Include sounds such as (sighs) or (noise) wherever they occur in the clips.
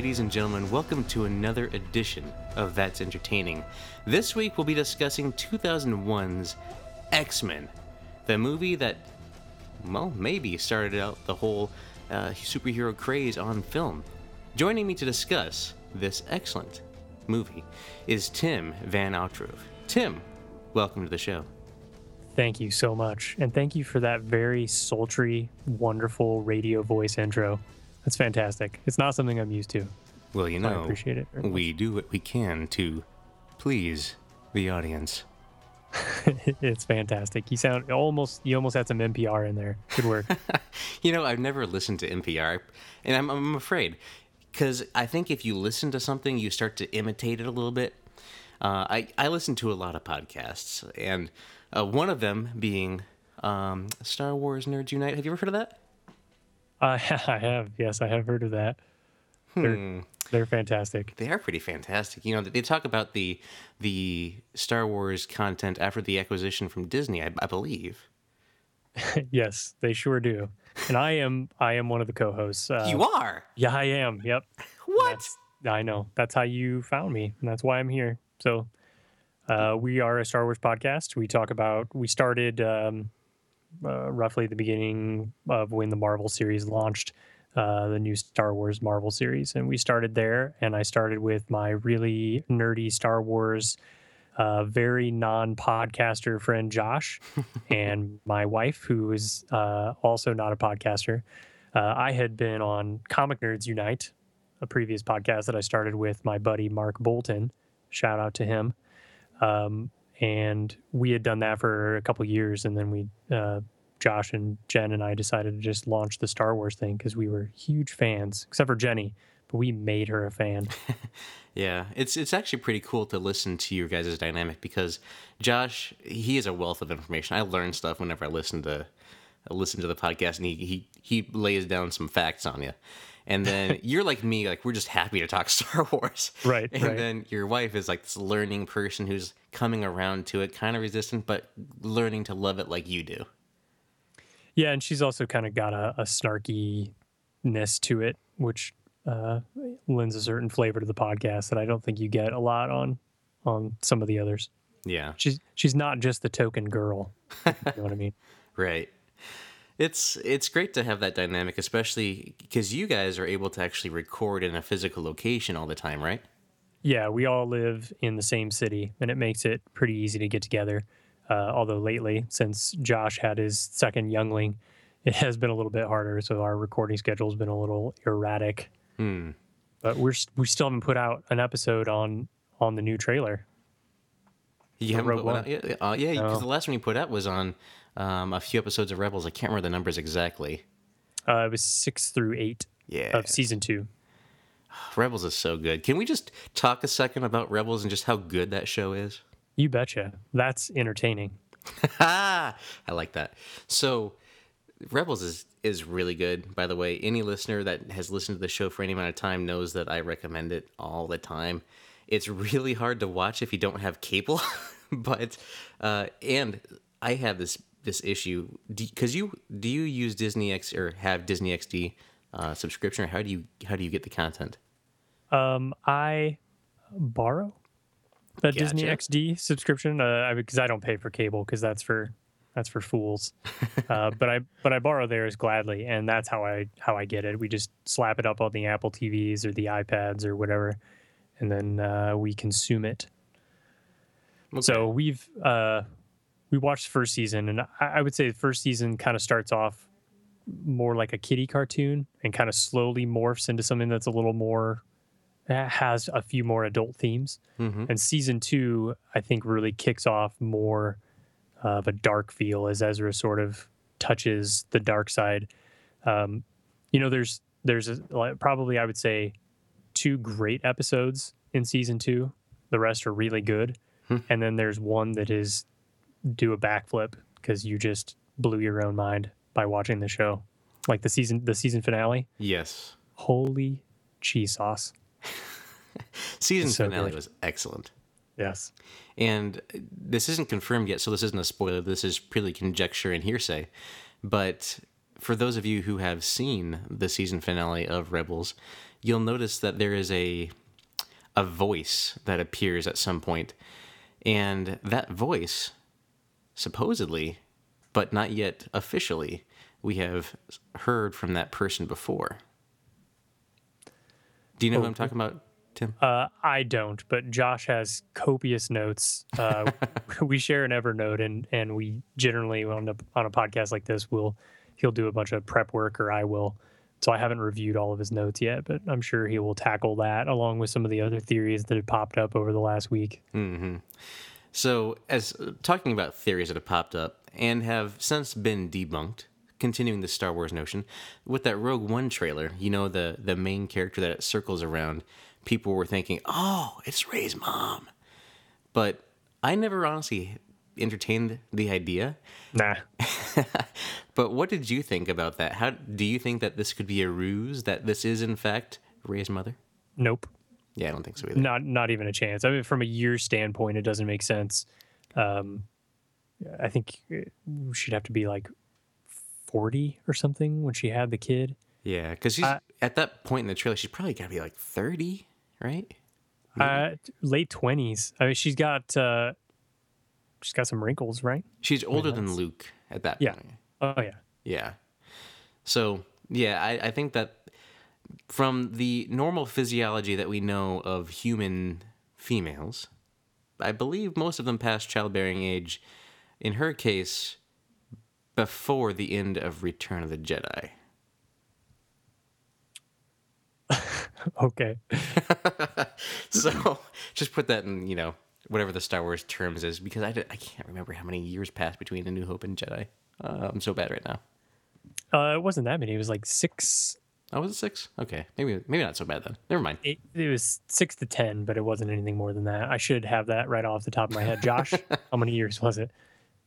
Ladies and gentlemen, welcome to another edition of That's Entertaining. This week we'll be discussing 2001's X Men, the movie that, well, maybe started out the whole uh, superhero craze on film. Joining me to discuss this excellent movie is Tim Van Outrove. Tim, welcome to the show. Thank you so much. And thank you for that very sultry, wonderful radio voice intro. That's fantastic. It's not something I'm used to. Well, you So I know, appreciate it we do what we can to please the audience. (laughs) it's fantastic. You sound almost you almost had some NPR in there. Good work. (laughs) You know, I've never listened to NPR, and I'm, I'm afraid because I think if you listen to something, you start to imitate it a little bit. Uh, I I listen to a lot of podcasts, and uh, one of them being um, Star Wars Nerds Unite. Have you ever heard of that? I, (laughs) I have. Yes, I have heard of that. They're, Hmm. they're fantastic. They are pretty fantastic. You know, they talk about the the Star Wars content after the acquisition from Disney, I, I believe. (laughs) yes, they sure do. And I am I am one of the co-hosts. Uh, you are Yeah, I am. Yep. (laughs) what? I know. That's how you found me, and that's why I'm here. So, uh, we are a Star Wars podcast. We talk about. We started um, uh, roughly the beginning of when the Marvel series launched, uh, the new Star Wars Marvel series, and we started there. And I started with my really nerdy Star Wars, uh, very non-podcaster friend Josh, (laughs) and my wife, who is uh, also not a podcaster. Uh, I had been on Comic Nerds Unite, a previous podcast that I started with my buddy Mark Bolton. Shout out to him. Um, and we had done that for a couple years, and then we, uh, Josh and Jen and I, decided to just launch the Star Wars thing because we were huge fans, except for Jenny, but we made her a fan. (laughs) Yeah, it's it's actually pretty cool to listen to your guys' dynamic because Josh, he is a wealth of information. I learn stuff whenever I listen to I listen to the podcast, and he he he lays down some facts on you. And then (laughs) you're like me, like we're just happy to talk (laughs) Star Wars, Right, And right. then your wife is like this learning person who's coming around to it, kind of resistant, but learning to love it like you do. Yeah, and she's also kind of got a, a snarkiness to it, which uh, lends a certain flavor to the podcast that I don't think you get a lot on on some of the others. Yeah, She's she's not just the token girl. you know what I mean? (laughs) Right. It's it's great to have that dynamic, especially because you guys are able to actually record in a physical location all the time, right? Yeah, we all live in the same city, and it makes it pretty easy to get together. Uh, although lately, since Josh had his second youngling, it has been a little bit harder. So our recording schedule has been a little erratic. Hmm. But we're we still haven't put out an episode on on the new trailer. You haven't put one One. out yet? Uh, yeah, because No. the last one you put out was on um, a few episodes of Rebels. I can't remember the numbers exactly. Uh, it was six through eight Yeah, of season two. (sighs) Rebels is so good. Can we just talk a second about Rebels and just how good that show is? You betcha. That's entertaining. (laughs) I like that. So, Rebels is is really good. By the way, any listener that has listened to the show for any amount of time knows that I recommend it all the time. It's really hard to watch if you don't have cable, (laughs) but uh, and I have this this issue because you do you use Disney X or have Disney XD uh, subscription or how do you how do you get the content? Um, I borrow the Disney XD subscription uh, because I don't pay for cable because that's for that's for fools. (laughs) uh, but I but I borrow theirs gladly, and that's how I how I get it. We just slap it up on the Apple TVs or the iPads or whatever, and then uh, we consume it. So we've uh, we watched the first season, and I, I would say the first season kind of starts off more like a kiddie cartoon and kind of slowly morphs into something that's a little more that has a few more adult themes. Mhm. And season two, I think, really kicks off more of a dark feel as Ezra sort of touches the dark side. Um, you know, there's there's a, like, probably I would say two great episodes in season two. The rest are really good, Hmm. and then there's one that is do a backflip because you just blew your own mind by watching the show, like the season the season finale. yes, Holy cheese sauce! (laughs) season so finale good. was excellent. Yes. and uh, this isn't confirmed yet, so this isn't a spoiler. This is purely conjecture and hearsay. But for those of you who have seen the season finale of Rebels, you'll notice that there is a a voice that appears at some point, and that voice, supposedly, but not yet officially, we have heard from that person before. Do you know who I'm talking about, Tim? Uh, I don't, but Josh has copious notes. Uh, (laughs) we share an Evernote, and and we generally on a on a podcast like this, will he'll do a bunch of prep work, or I will. So I haven't reviewed all of his notes yet, but I'm sure he will tackle that along with some of the other theories that have popped up over the last week. So, as uh, talking about theories that have popped up and have since been debunked, continuing the Star Wars notion, with that Rogue One trailer, you know the the main character that it circles around, people were thinking, "Oh, it's Rey's mom," but I never honestly entertained the idea. Nah, (laughs) But what did you think about that? How do you think that this could be a ruse? That this is in fact Rey's mother? nope, Yeah, I don't think so either. not not even a chance. I mean, from a year standpoint, it doesn't make sense. Um, I think uh, she'd have to be like 40 or something when she had the kid. Yeah, because she's I- at that point in the trailer, she's probably got to be like thirty, right? Uh, late 20s. I mean, she's got uh, she's got some wrinkles, right? She's older than Luke at that Yeah. point. Oh yeah. Yeah. So yeah, I, I think that from the normal physiology that we know of human females, I believe most of them past childbearing age. In her case, before the end of Return of the Jedi. (laughs) Okay. (laughs) So just put that in, you know, whatever the Star Wars terms is, because I can't remember how many years passed between A New Hope and Jedi. Uh, I'm so bad right now. Uh, it wasn't that many. It was like six. Oh, was it six? Okay, maybe maybe not so bad then. Never mind. It, it was six to ten, but it wasn't anything more than that. I should have that right off the top of my head. Josh, (laughs) how many years was it?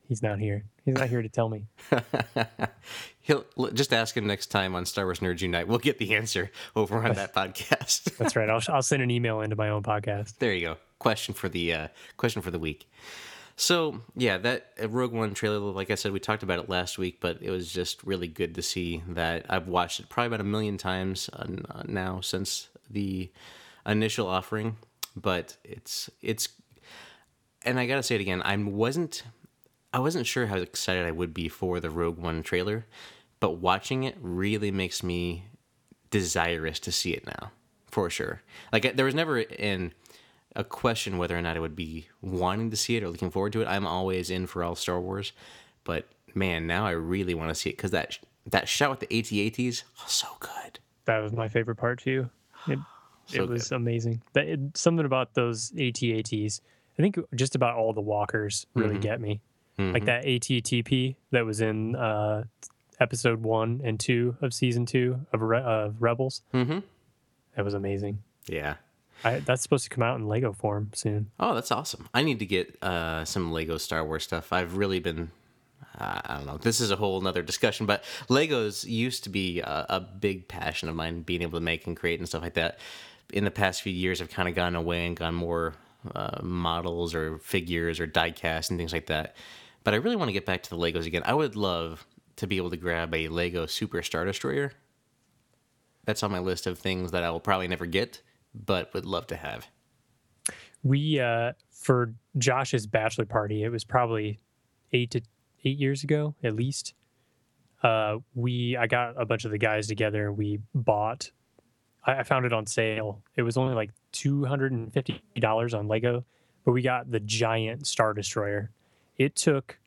He's not here. He's not here to tell me. (laughs) He'll just ask him next time on Star Wars Nerds Unite. We'll get the answer over on that podcast. That's right. I'll (laughs) I'll send an email into my own podcast. there you go. Question for the uh, question for the week. So yeah, that uh, Rogue One trailer, like I said, we talked about it last week, but it was just really good to see that. I've watched it probably about a million times uh, uh, now since the initial offering, but it's it's, and I gotta say it again. I wasn't I wasn't sure how excited I would be for the Rogue One trailer, but watching it really makes me desirous to see it now, for sure. Like there was never in a question whether or not I would be wanting to see it or looking forward to it. I'm always in for all Star Wars, but man, now I really want to see it because that that shot with the AT-ATs, oh, so good. That was my favorite part too. It, (sighs) So it was amazing. That it, something about those ATATs. I think just about all the walkers really get me. Like that ATTP that was in uh, episode one and two of season two of, Re- of Rebels. Mm-hmm. That was amazing. Yeah. I, that's supposed to come out in Lego form soon. Oh, that's awesome. I need to get uh, some Lego Star Wars stuff. I've really been, uh, I don't know, this is a whole nother discussion, but Legos used to be a, a big passion of mine, being able to make and create and stuff like that. In the past few years, I've kind of gone away and gone more uh, models or figures or die cast and things like that. But I really want to get back to the Legos again. I would love to be able to grab a Lego Super Star Destroyer. That's on my list of things that I will probably never get, but would love to have. We uh, for Josh's bachelor party, it was probably eight to eight years ago at least. Uh, we I got a bunch of the guys together. We bought. I, I found it on sale. It was only like two hundred and fifty dollars on Lego, but we got the giant Star Destroyer. It took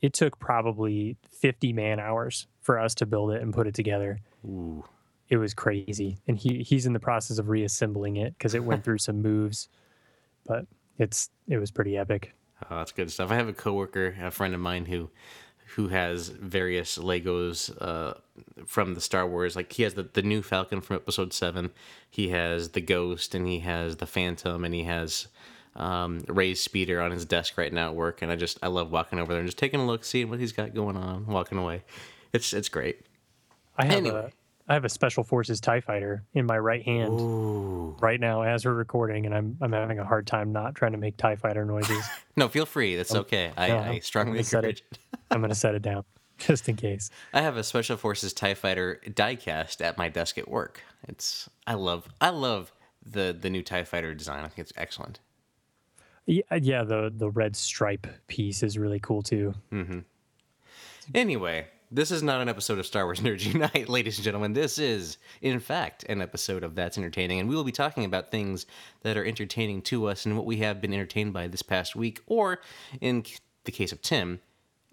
it took probably fifty man hours for us to build it and put it together. Ooh. It was crazy, and he he's in the process of reassembling it because it went (laughs) through some moves, but it's it was pretty epic. Oh, that's good stuff. I have a coworker, a friend of mine who who has various Legos uh, from the Star Wars. Like he has the, the new Falcon from Episode Seven. He has the Ghost, and he has the Phantom, and he has um, Rey's speeder on his desk right now at work. And I just I love walking over there and just taking a look, seeing what he's got going on, walking away. It's it's great. I have Anyway. a I have a Special Forces Tie Fighter in my right hand Ooh. right now as we're recording, and I'm I'm having a hard time not trying to make Tie Fighter noises. (laughs) No, feel free. That's okay. I, no, I I'm strongly encourage it. it. I'm gonna set it down. (laughs) just in case. I have a Special Forces Tie Fighter diecast at my desk at work. It's I love I love the the new Tie Fighter design. I think it's excellent. Yeah, yeah. The the red stripe piece is really cool too. Hmm. Anyway, this is not an episode of Star Wars Nerds (laughs) Unite, ladies and gentlemen. This is, in fact, an episode of That's Entertaining, and we will be talking about things that are entertaining to us and what we have been entertained by this past week, or in the case of Tim,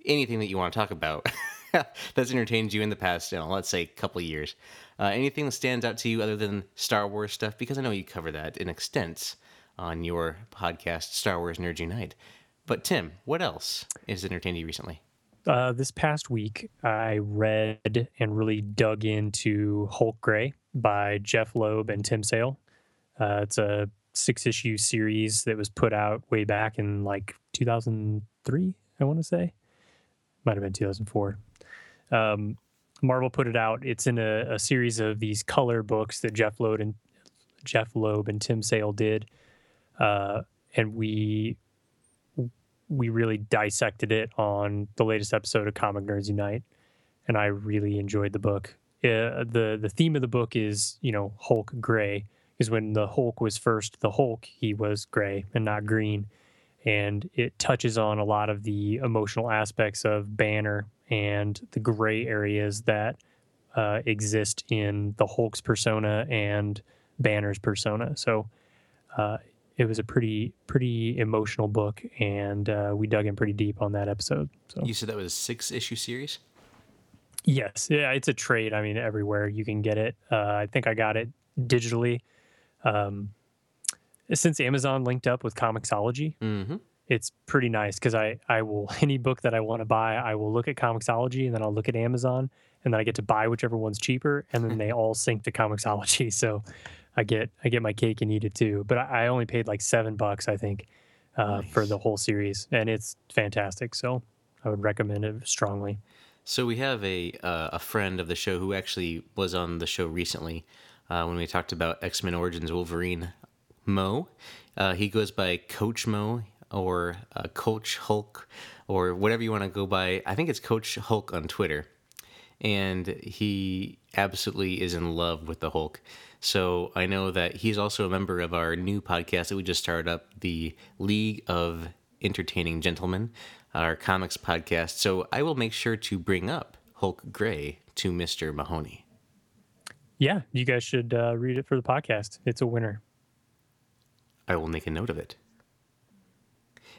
anything that you want to talk about (laughs) that's entertained you in the past, you know, let's say, a couple years. Uh, anything that stands out to you other than Star Wars stuff, because I know you cover that in extent on your podcast, Star Wars Nerds Unite. But Tim, what else has entertained you recently? Uh, this past week, I read and really dug into Hulk Gray by Jeph Loeb and Tim Sale. Uh, it's a six issue series that was put out way back in like 2003, I want to say. Might have been 2004. Um, Marvel put it out. It's in a, a series of these color books that Jeph Loeb and Jeph Loeb and Tim Sale did. Uh, and we we really dissected it on the latest episode of Comic Nerds Unite, and I really enjoyed the book. Uh, the The theme of the book is, you know, Hulk gray. Is when the Hulk was first the Hulk, he was gray and not green, and it touches on a lot of the emotional aspects of Banner and the gray areas that uh, exist in the Hulk's persona and Banner's persona. So. Uh, it was a pretty pretty emotional book, and uh, we dug in pretty deep on that episode. So You said that was a six issue series? yes, yeah, it's a trade. I mean, everywhere you can get it. Uh, I think I got it digitally. Um, since Amazon linked up with Comixology, Mm-hmm. it's pretty nice because I I will (laughs) any book that I want to buy, I will look at Comixology and then I'll look at Amazon and then I get to buy whichever one's cheaper, and then (laughs) they all sync to Comixology. (laughs) So I get I get my cake and eat it too. But I, I only paid like seven bucks, I think, uh, for the whole series, and it's fantastic. So I would recommend it strongly. So we have a uh, a friend of the show who actually was on the show recently uh, when we talked about X Men Origins Wolverine. Mo, uh, he goes by Coach Mo or uh, Coach Hulk or whatever you want to go by. I think it's Coach Hulk on Twitter, and he absolutely is in love with the Hulk. So I know that he's also a member of our new podcast that we just started up, the League of Entertaining Gentlemen, our comics podcast. So I will make sure to bring up Hulk Gray to Mr. Mahoney. Yeah, you guys should uh, read it for the podcast. It's a winner. I will make a note of it.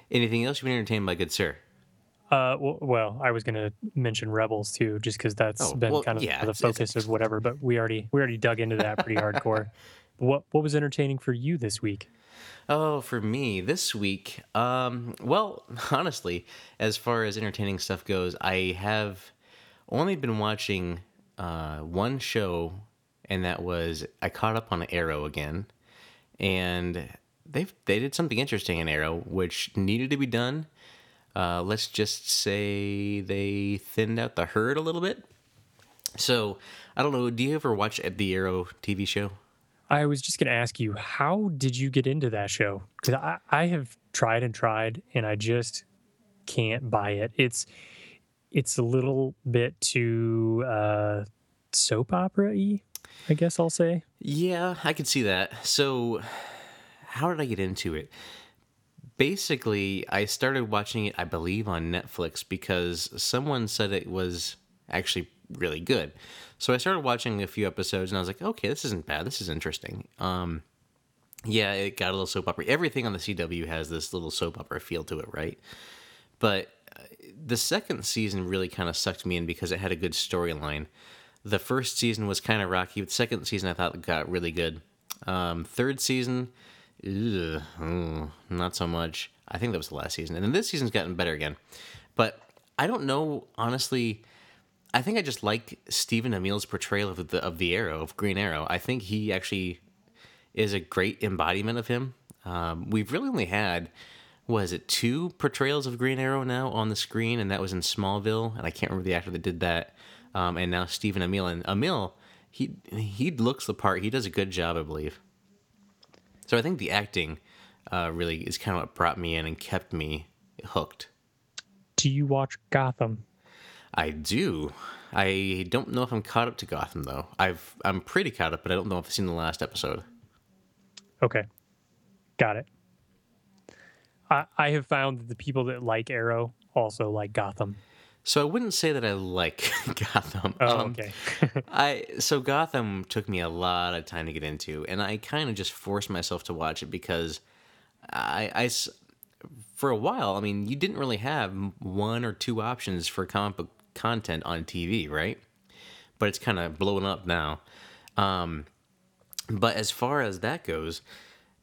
Anything else you've been entertained by, good sir? Uh, well, I was going to mention Rebels too, just because that's Oh, been well, kind of yeah, the focus of whatever. But we already we already dug into that pretty hardcore. What what was entertaining for you this week? Oh, for me this week, um, well, (laughs) honestly, as far as entertaining stuff goes, I have only been watching uh, one show, and that was I caught up on Arrow again, and they they did something interesting in Arrow, which needed to be done. Uh, let's just say they thinned out the herd a little bit. So I don't know. Do you ever watch the Arrow TV show? I was just going to ask you, how did you get into that show? Because I, I have tried and tried, and I just can't buy it. It's it's a little bit too uh, soap opera y, I guess I'll say. Yeah, I can see that. So, how did I get into it? Basically, I started watching it, I believe, on Netflix because someone said it was actually really good. So I started watching a few episodes and I was like, okay, this isn't bad. This is interesting. Um, yeah, it got a little soap opera. Everything on the CW has this little soap opera feel to it, right? But uh, the second season really kind of sucked me in because it had a good storyline. The first season was kind of rocky. The second season I thought got really good. Um, third season, mm, not so much. I think that was the last season, and then this season's gotten better again. But I don't know, honestly. I think I just like Stephen Amell's portrayal of the of the Arrow of Green Arrow. I think he actually is a great embodiment of him. Um, we've really only had was it two portrayals of Green Arrow now on the screen, and that was in Smallville, and I can't remember the actor that did that. Um, and now Stephen Amell and Amell, he he looks the part. He does a good job, I believe. So I think the acting uh, really is kind of what brought me in and kept me hooked. Do you watch Gotham? I do. I don't know if I'm caught up to Gotham though. I've I'm pretty caught up, but I don't know if I've seen the last episode. Okay, got it. I I have found that the people that like Arrow also like Gotham. So I wouldn't say that I like (laughs) Gotham. Oh, Um, okay. (laughs) I so Gotham took me a lot of time to get into, and I kind of just forced myself to watch it because I, for a while, I mean, you didn't really have one or two options for comic book content on TV, right? But it's kind of blowing up now. Um, but as far as that goes,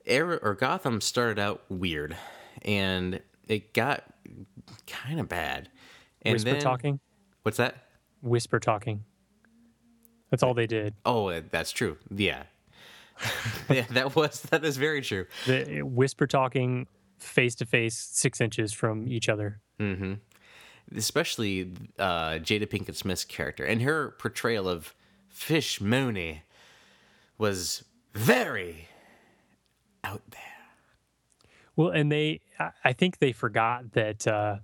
Arrow or Gotham started out weird, and it got kind of bad. And Whisper then, talking. What's that? Whisper talking. That's all they did. Oh, uh, that's true. Yeah. (laughs) yeah, that was that is very true. The whisper talking face to face, six inches from each other. Especially uh, Jada Pinkett Smith's character and her portrayal of Fish Mooney was very out there. Well, and they, I- I think they forgot that uh,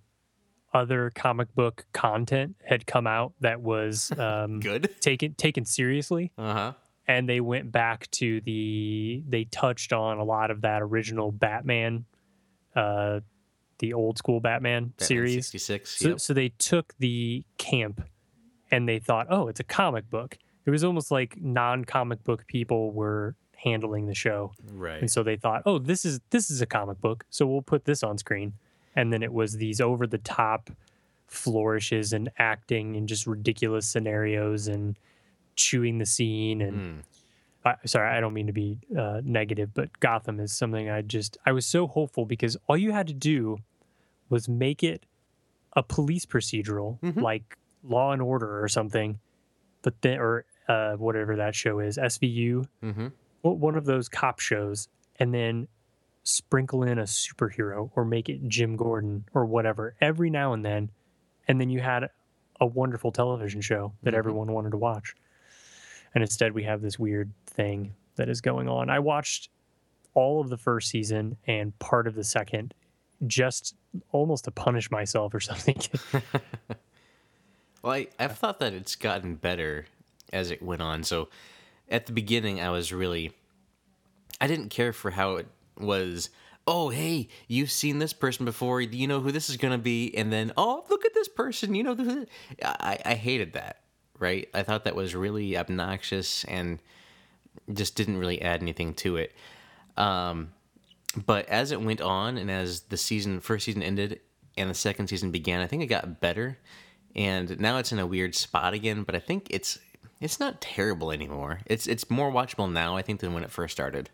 other comic book content had come out that was (laughs) um, Good. taken taken seriously, Uh huh. and they went back to the. They touched on a lot of that original Batman, uh, the old school Batman, series. sixty six. So, Yep. so they took the camp and they thought, oh, it's a comic book. It was almost like non-comic book people were handling the show, Right. and so they thought, oh, this is this is a comic book, so we'll put this on screen. And then it was these over-the-top flourishes and acting and just ridiculous scenarios and chewing the scene and Mm. I, sorry, I don't mean to be uh, negative, but Gotham is something I just I was so hopeful because all you had to do was make it a police procedural Mhm. like Law and Order or something, but then or uh, whatever that show is SVU, Mm-hmm. one of those cop shows, and then sprinkle in a superhero or make it Jim Gordon or whatever every now and then, and then you had a wonderful television show that Mhm. everyone wanted to watch. And instead, we have this weird thing that is going on. I watched all of the first season and part of the second just almost to punish myself or (laughs) something. Well, I, I've thought that it's gotten better as it went on. So at the beginning, I was really, I didn't care for how it was. Oh, hey, you've seen this person before. You know who this is going to be? And then, oh, look at this person. You know, I, I hated that, right? I thought that was really obnoxious and just didn't really add anything to it. Um, but as it went on and as the season, first season ended and the second season began, I think it got better and now it's in a weird spot again but i think it's it's not terrible anymore it's it's more watchable now i think than when it first started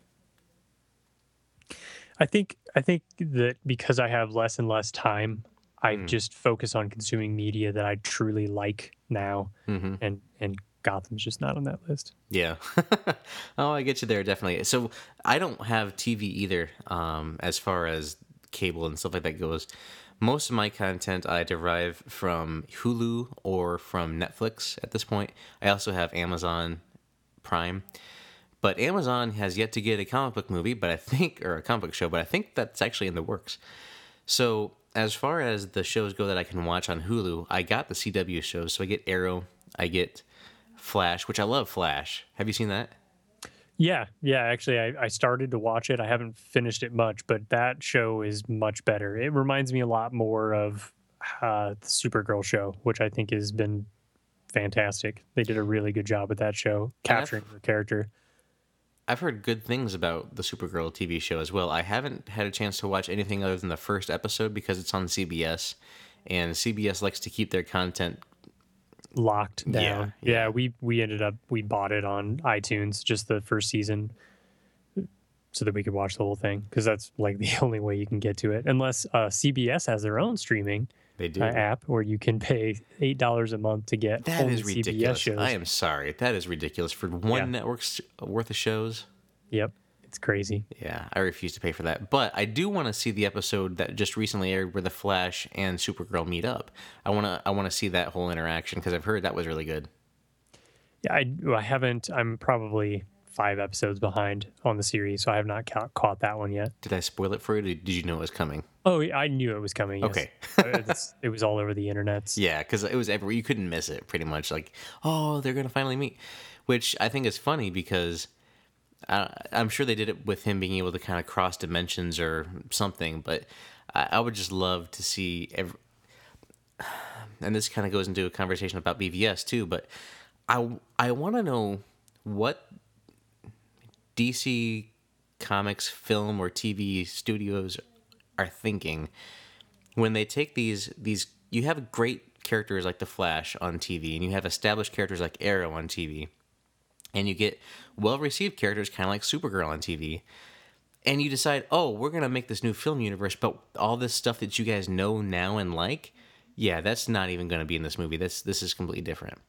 I think I think that because I have less and less time, I just focus on consuming media that I truly like now, Mhm. and and Gotham's just not on that list. yeah. (laughs) Oh i get you there definitely. So i don't have tv either um as far as cable and stuff like that goes. Most of my content i derive from hulu or from netflix at this point. I also have amazon prime but amazon has yet to get a comic book movie but i think or a comic book show but i think that's actually in the works So as far as the shows go that I can watch on Hulu, I got the CW shows. So I get Arrow, I get Flash, which I love Flash. Have you seen that? Yeah, yeah. Actually, I, I started to watch it. I haven't finished it much, but that show is much better. It reminds me a lot more of uh, the Supergirl show, which I think has been fantastic. They did a really good job with that show, capturing the character. I've heard good things about the Supergirl TV show as well. I haven't had a chance to watch anything other than the first episode because it's on CBS, and CBS likes to keep their content. locked Yeah, down. yeah. Yeah, we we ended up we bought it on iTunes just the first season so that we could watch the whole thing because that's like (laughs) the only way you can get to it unless uh, CBS has their own streaming They do. app where you can pay eight dollars a month to get that is CBS ridiculous. shows. I am sorry. That is ridiculous for one Yeah. network's worth of shows. Yep, it's crazy. Yeah, I refuse to pay for that. But I do want to see the episode that just recently aired where the Flash and Supergirl meet up. I want to I want to see that whole interaction because I've heard that was really good. Yeah, I I haven't. I'm probably five episodes behind on the series, so I have not ca- caught that one yet. Did I spoil it for you? Did you know it was coming? Oh, yeah, I knew it was coming. yes. Okay. (laughs) Uh, it's- it was all over the internet. (laughs) Yeah, because it was everywhere. You couldn't miss it. Pretty much like, oh, they're gonna finally meet, which I think is funny because I, I'm sure they did it with him being able to kind of cross dimensions or something. But I, I would just love to see. Every, (sighs) and this kind of goes into a conversation about BVS too. But I I want to know what DC Comics film or TV studios are thinking when they take these these you have great characters like the Flash on TV and you have established characters like Arrow on TV and you get well received characters kind of like Supergirl on TV and you decide oh we're going to make this new film universe but all this stuff that you guys know now and like yeah that's not even going to be in this movie. This this is completely different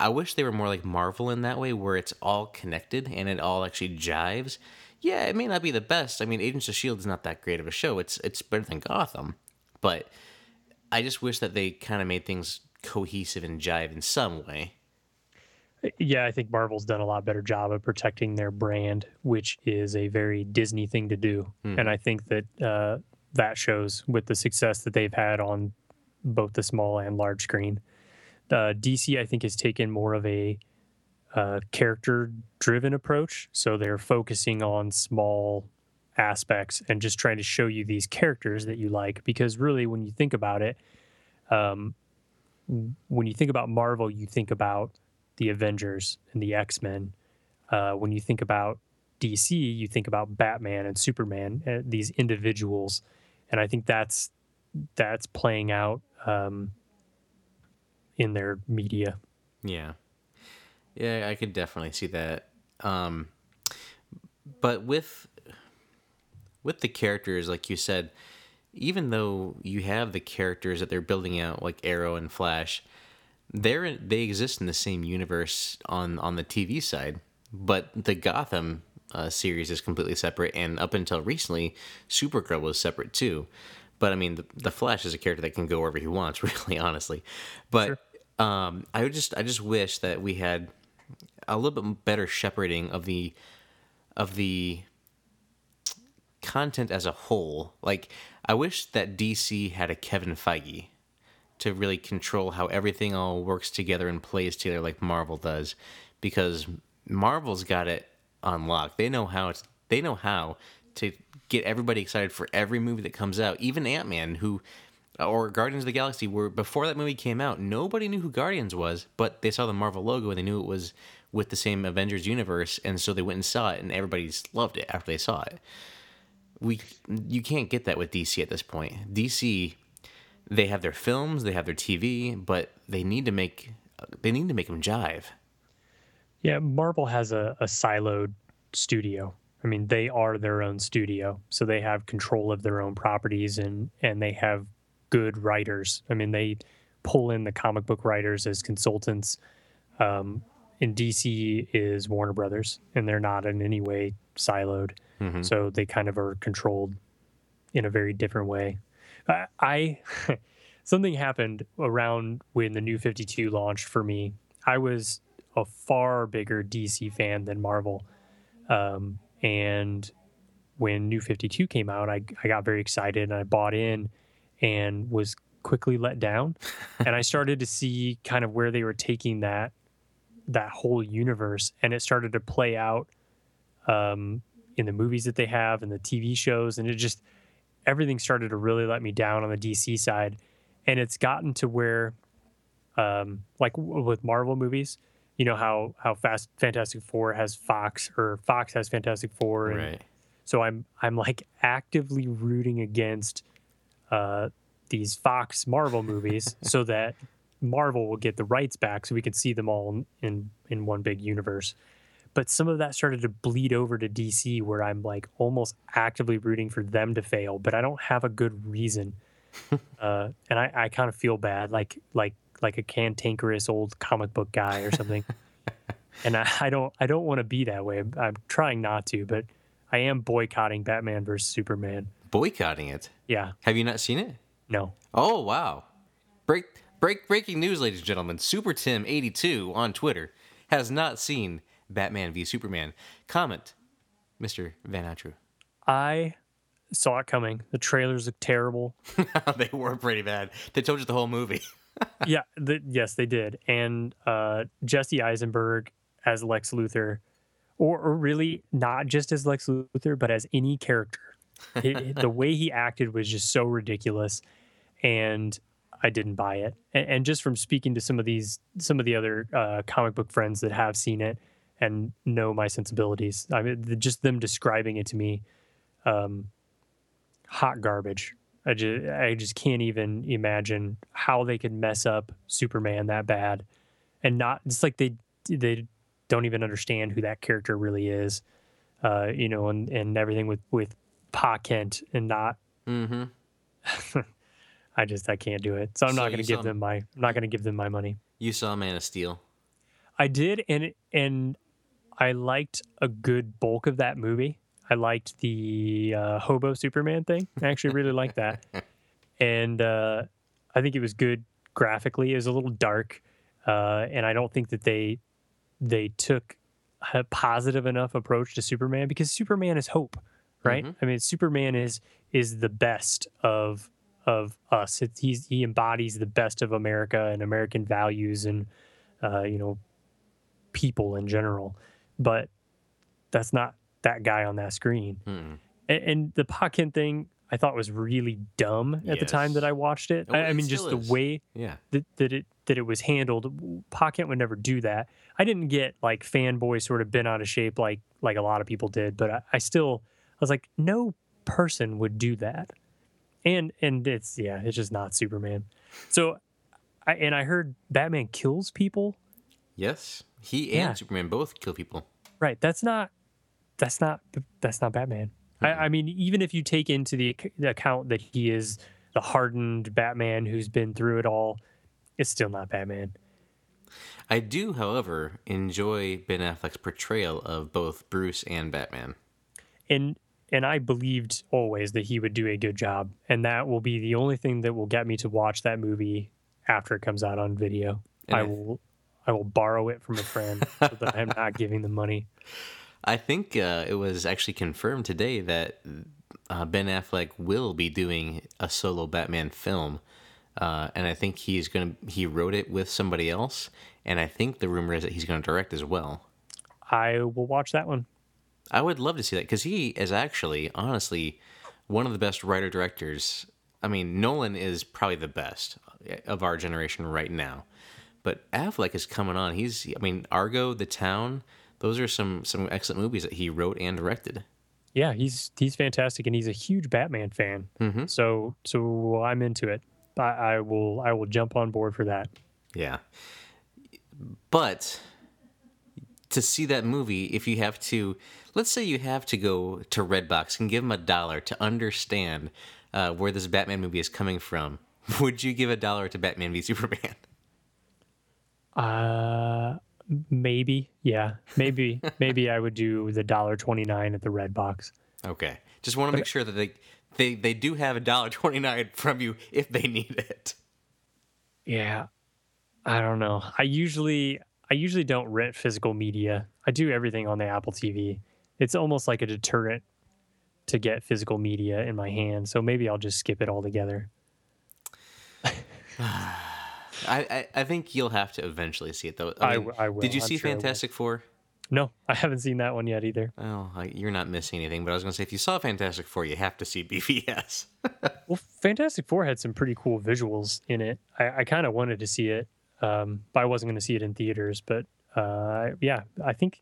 I wish they were more like Marvel in that way, where it's all connected and it all actually jives. Yeah, it may not be the best. I mean, Agents of Shield is not that great of a show. It's it's better than Gotham, but I just wish that they kind of made things cohesive and jive in some way. Yeah, I think Marvel's done a lot better job of protecting their brand, which is a very Disney thing to do. And I think that uh, that shows with the success that they've had on both the small and large screen. Uh, DC, I think, has taken more of a uh, character driven approach. So they're focusing on small aspects and just trying to show you these characters that you like. Because really, when you think about it, um, when you think about Marvel, you think about the Avengers and the X Men. Uh, when you think about DC, you think about Batman and Superman, uh, these individuals, and I think that's that's playing out um, in their media. Yeah. Yeah, I could definitely see that. Um but with with the characters like you said, even though you have the characters that they're building out like Arrow and Flash, they're in, they exist in the same universe on on the TV side, but the Gotham uh, series is completely separate and up until recently Supergirl was separate too. But I mean, the, the Flash is a character that can go wherever he wants, (laughs) really, honestly. But um, I would just, I just wish that we had a little bit better shepherding of the, of the content as a whole. Like, I wish that DC had a Kevin Feige to really control how everything all works together and plays together, like Marvel does, because Marvel's got it on lock. They know how it's, they know how to get everybody excited for every movie that comes out. Even Ant Man, who Uh, or Guardians of the Galaxy, where before that movie came out, nobody knew who Guardians was, but they saw the Marvel logo and they knew it was with the same Avengers universe, and so they went and saw it, and everybody loved it after they saw it. We you can't get that with DC at this point. DC, they have their films, they have their TV, but they need to make they need to make them jive. Yeah, Marvel has a, a siloed studio. I mean, they are their own studio, so they have control of their own properties and and they have good writers. I mean, they pull in the comic book writers as consultants. Um, in DC is Warner Brothers, and they're not in any way siloed, so they kind of are controlled in a very different way. I, I (laughs) something happened around when the New Fifty Two launched for me. I was a far bigger DC fan than Marvel. Um, and when New 52 came out, I, I got very excited and I bought in and was quickly let down. and I started to see kind of where they were taking that that whole universe and it started to play out um, in the movies that they have and the TV shows and it just everything started to really let me down on the DC side and it's gotten to where um, like w- with Marvel movies you know how how fast Fantastic Four has Fox or Fox has Fantastic Four, and Right. so I'm I'm like actively rooting against uh, these Fox Marvel movies (laughs) so that Marvel will get the rights back so we can see them all in in one big universe. But some of that started to bleed over to DC, where I'm like almost actively rooting for them to fail, but I don't have a good reason, (laughs) uh, and I, I kind of feel bad, like like like a cantankerous old comic book guy or something. (laughs) and I, I don't I don't want to be that way. I'm, I'm trying not to, but I am boycotting Batman versus Superman. Boycotting it. Yeah, Have you not seen it? no. Oh wow! Break break breaking news, ladies and gentlemen. Super Tim eighty two on Twitter has not seen Batman v Superman. Comment, Mister Van Atru. I saw it coming. The trailers look terrible. (laughs) they were pretty bad. They told you the whole movie. (laughs) yeah, the, yes, they did. And uh, Jesse Eisenberg as Lex Luthor, or, or really not just as Lex Luthor, but as any character. (laughs) The way he acted was just so ridiculous, and I didn't buy it. And, and just from speaking to some of these, some of the other uh, comic book friends that have seen it and know my sensibilities, I mean, the, just them describing it to me, um, hot garbage. I just, I just can't even imagine how they could mess up Superman that bad, and not. It's like they they don't even understand who that character really is, uh, you know, and and everything with with Pa Kent and not. mm-hmm. (laughs) I just I can't do it. So I'm So not going to give them my I'm not going to give them my money. You saw Man of Steel. I did, and and I liked a good bulk of that movie. I liked the uh, hobo Superman thing. I actually really liked that, (laughs) and uh, I think it was good graphically. It was a little dark, uh, and I don't think that they they took a positive enough approach to Superman because Superman is hope, right? Mhm. I mean, Superman is is the best of of us. It's, he's he embodies the best of America and American values and uh, you know people in general. But that's not that guy on that screen. And, and the Pa Kent thing, I thought was really dumb at the time that I watched it. Oh, I, I it mean, just the is. way Yeah. that, that it that it was handled. Pa Kent would never do that. I didn't get like fanboy sort of bent out of shape like like a lot of people did, but I, I still was like, no person would do that. And and it's yeah, it's just not Superman. So I and I heard Batman kills people. Yes. He Yeah. and Superman both kill people. Right. That's not that's not that's not Batman. I, I mean, even if you take into the, the account that he is the hardened Batman who's been through it all, it's still not Batman. I do, however, enjoy Ben Affleck's portrayal of both Bruce and Batman. and and I believed always that he would do a good job, and that will be the only thing that will get me to watch that movie after it comes out on video. And I I- will I will borrow it from a friend so that I'm not giving them money. (laughs) I think uh, it was actually confirmed today that uh, Ben Affleck will be doing a solo Batman film, uh, and I think he's gonna he wrote it with somebody else, and I think the rumor is that he's gonna direct as well. I will watch that one. I would love to see that because he is actually, honestly, one of the best writer directors. I mean, Nolan is probably the best of our generation right now, but Affleck is coming on. He's, I mean, Argo, The Town. Those are some some excellent movies that he wrote and directed. Yeah, he's he's fantastic, and he's a huge Batman fan. Mhm. So so I'm into it. I, I will I will jump on board for that. Yeah. But to see that movie, if you have to, let's say you have to go to Redbox and give them a dollar to understand uh, where this Batman movie is coming from, (laughs) would you give a dollar to Batman v Superman? Uh, maybe yeah, maybe (laughs) maybe I would do the dollar twenty nine at the Red Box. Okay. Just want to make sure that they they, they do have a dollar twenty nine from you if they need it. Yeah. I don't know. I usually I usually don't rent physical media. I do everything on the Apple TV. It's almost like a deterrent to get physical media in my hand. So maybe I'll just skip it altogether. (sighs) I, I, I think you'll have to eventually see it though. I mean, w- I will. Did you I'm see sure Fantastic Four? No, I haven't seen that one yet either. Oh, I- you're not missing anything. But I was going to say, if you saw Fantastic Four, you have to see (laughs) BVS. Well, Fantastic Four had some pretty cool visuals in it. I, I kind of wanted to see it, um, but I wasn't going to see it in theaters. But uh, yeah, I think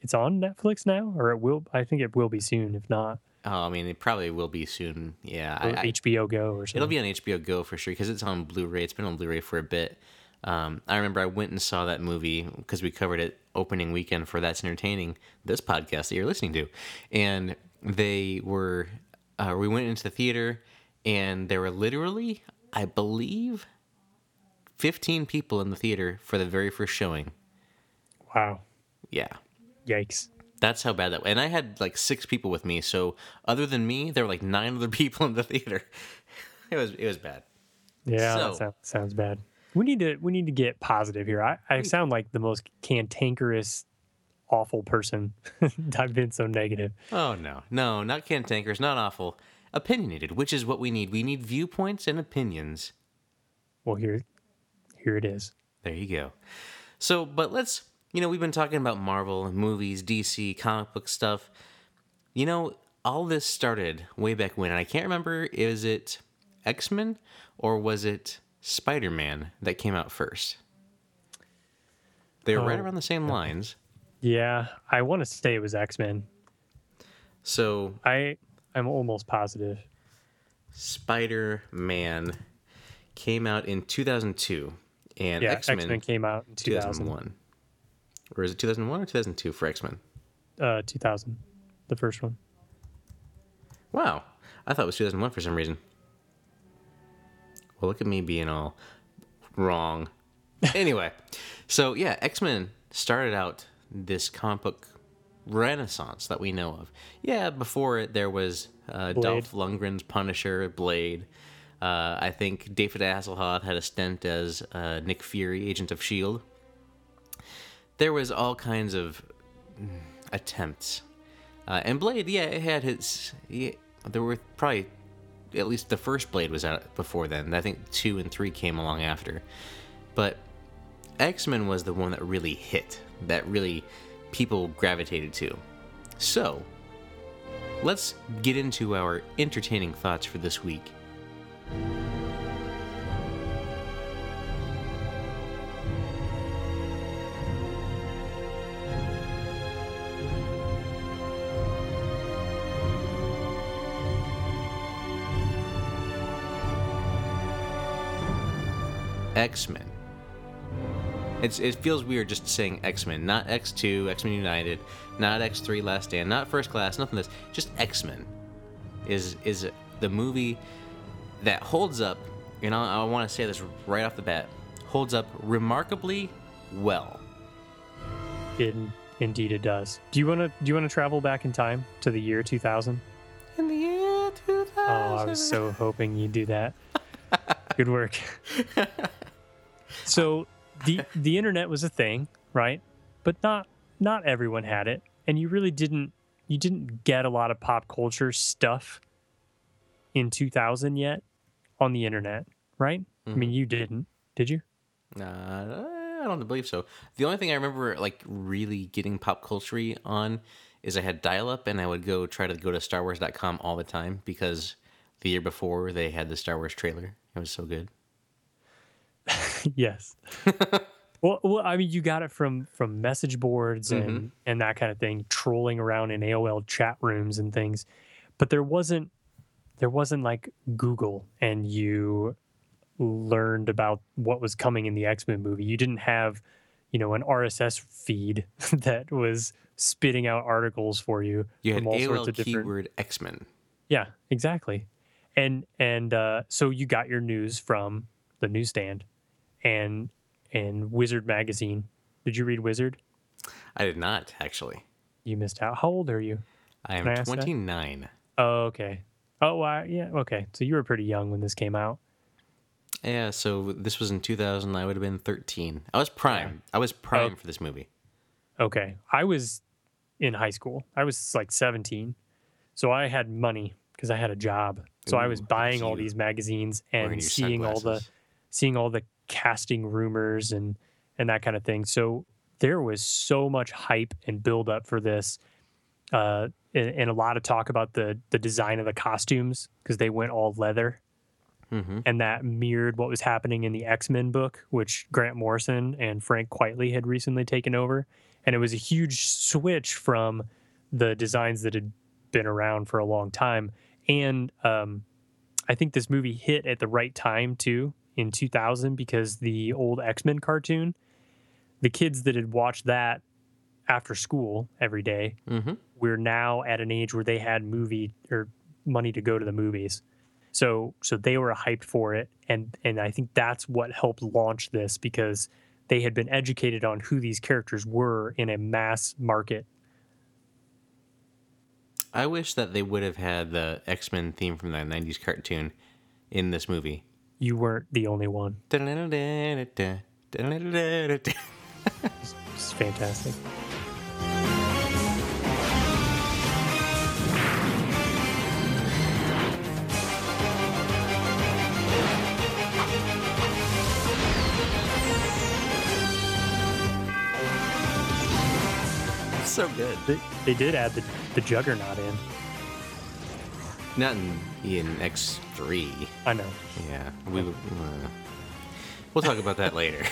it's on Netflix now, or it will. I think it will be soon. If not, Oh, I mean, it probably will be soon. Yeah, I, HBO Go or something. it'll be on HBO Go for sure because it's on Blu-ray. It's been on Blu-ray for a bit. Um, I remember I went and saw that movie because we covered it opening weekend for That's Entertaining, this podcast that you're listening to, and they were. Uh, we went into the theater, and there were literally, I believe, 15 people in the theater for the very first showing. wow, Yeah, yikes! That's how bad that. was. And I had like six people with me, so other than me, there were like nine other (laughs) people in the theater. It was it was bad. Yeah, So- that sounds, sounds bad. We need to we need to get positive here. I, I sound like the most cantankerous awful person. (laughs) I've been so negative. Oh no, no, not cantankerous, not awful. Opinionated, which is what we need. We need viewpoints and opinions. Well, here, here it is. There you go. So, but let's, you know, we've been talking about Marvel, movies, DC, comic book stuff. You know, all this started way back when, and I can't remember, is it X Men or was it Spider Man that came out first? They were right Oh, around the same lines. Yeah, I want to say it was X Men. So, I I'm almost positive. Spider Man came out in 2002, and Yeah, X Men came out in 2000. 2001. Or is it 2001 or 2002 for X Men? Uh, 2000, the first one. Wow. I thought it was 2001 for some reason. Well, look at me being all wrong. Anyway, (laughs) so yeah, X Men started out this comic book renaissance that we know of. Yeah, before it, there was uh. Dolph Lundgren's Punisher, Blade. Uh, I think David Hasselhoff had a stint as uh, Nick Fury, Agent of S.H.I.E.L.D. There was all kinds of mm, attempts. Uh, and Blade, yeah, it had his. Yeah, there were probably at least the first Blade was out before then. I think two and three came along after. But X Men was the one that really hit, that really people gravitated to. So, let's get into our entertaining thoughts for this week. X Men. It's it feels weird just saying X Men, not X Two, X Men United, not X Three Last Stand, not First Class, nothing. This just X Men is is the movie that holds up. You know, I want to say this right off the bat, holds up remarkably well. In, indeed, it does. Do you want to do you want to travel back in time to the year 2000? In the year 2000. Oh, I was so hoping you'd do that. Good work. (laughs) so the the internet was a thing, right? But not not everyone had it, and you really didn't you didn't get a lot of pop culture stuff in 2000 yet on the internet, right? I mean, you didn't, did you? Uh, I don't believe so. The only thing I remember like really getting pop culture on is I had dial up and I would go try to go to StarWars.com all the time because the year before they had the Star Wars trailer. It was so good. (laughs) yes. (laughs) well, well, I mean, you got it from from message boards and and that kind of thing, trolling around in AOL chat rooms and things. But there wasn't there wasn't like Google and you learned about what was coming in the X-Men movie. You didn't have, you know, an RSS feed (laughs) that was spitting out articles for you You had from all AOL sorts of different keyword X Men. yeah, exactly. And and uh, so you got your news from the newsstand and and Wizard magazine. Did you read Wizard? I did not actually. You missed out. How old are you? I am I 29. Oh, okay. Oh, I, yeah. Okay. So you were pretty young when this came out. Yeah, so this was in 2000. I would have been 13. I was prime. I was prime Oh. for this movie. Okay. I was in high school. I was like 17. So I had money because I had a job. So I was Ooh, look at buying all these magazines and seeing all the seeing all the casting rumors and and that kind of thing. So there was so much hype and build up for this, uh, and, and a lot of talk about the the design of the costumes because they went all leather, Mhm. and that mirrored what was happening in the X Men book, which Grant Morrison and Frank Quitely had recently taken over, and it was a huge switch from the designs that had been around for a long time. And um, I think this movie hit at the right time too in 2000 because the old X Men cartoon, the kids that had watched that after school every day, Mhm. we're now at an age where they had movie or money to go to the movies. So so they were hyped for it and and I think that's what helped launch this because they had been educated on who these characters were in a mass market. I wish that they would have had the X Men theme from that 90s cartoon in this movie. You weren't the only one. it's, fantastic. so good. They, they, did add the, the juggernaut in. Not in, in X three. I know. Yeah, we. Uh, we'll talk about that later.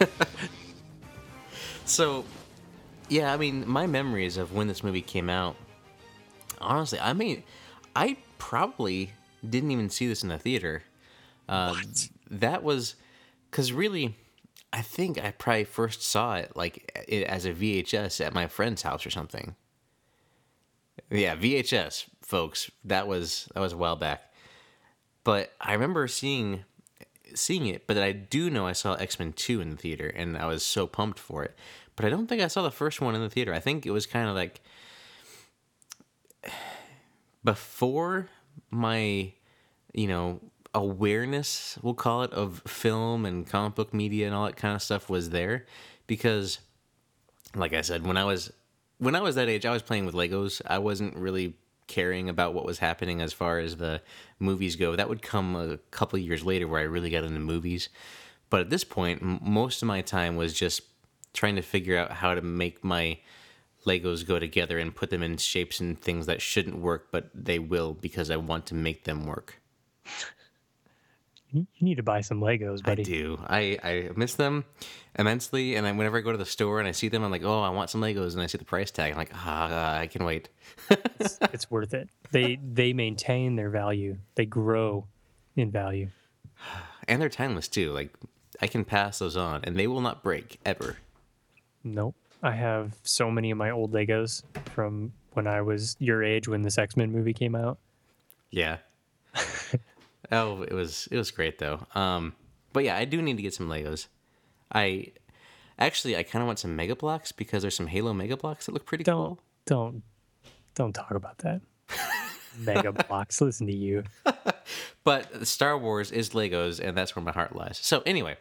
(laughs) so, yeah, I mean, my memories of when this movie came out. Honestly, I mean, I probably didn't even see this in the theater. Uh, What? That was because really, I think I probably first saw it like it, as a VHS at my friend's house or something. Yeah, VHS, folks. That was that was a while back. But I remember seeing seeing it, but I do know I saw X Men Two in the theater, and I was so pumped for it. But I don't think I saw the first one in the theater. I think it was kind of like (sighs) before my, you know, awareness, we'll call it, of film and comic book media and all that kind of stuff was there, because, like I said, when I was when I was that age, I was playing with Legos. I wasn't really caring about what was happening as far as the movies go. That would come a couple years later where I really got into movies. But at this point, m- most of my time was just trying to figure out how to make my Legos go together and put them in shapes and things that shouldn't work, but they will because I want to make them work. You need to buy some Legos, buddy. I do. I, I miss them immensely. And then whenever I go to the store and I see them, I'm like, oh, I want some Legos. And I see the price tag. I'm like, ah, I can wait. (laughs) It's, it's worth it. They they maintain their value. They grow in value. And they're timeless too. Like, I can pass those on and they will not break ever. Nope. I have so many of my old Legos from when I was your age when this X Men movie came out. Yeah. Oh, it was it was great though. Um, but yeah, I do need to get some Legos. I actually I kind of want some Mega Bloks because there's some Halo Mega Bloks that look pretty Don't cool. don't don't talk about that. (laughs) Mega Bloks. Listen to you. But Star Wars is Legos, and that's where my heart lies. So anyway,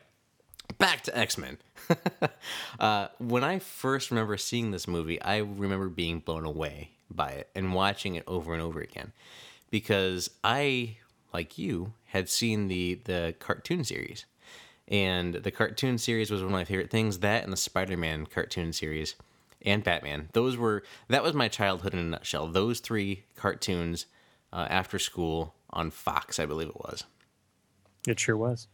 back to X Men. (laughs) uh, when I first remember seeing this movie, I remember being blown away by it and watching it over and over again, because I, like you, had seen the the cartoon series, and the cartoon series was one of my favorite things. That and the Spider Man cartoon series, and Batman. Those were that was my childhood in a nutshell. Those three cartoons uh, after school on Fox, I believe it was. It sure was.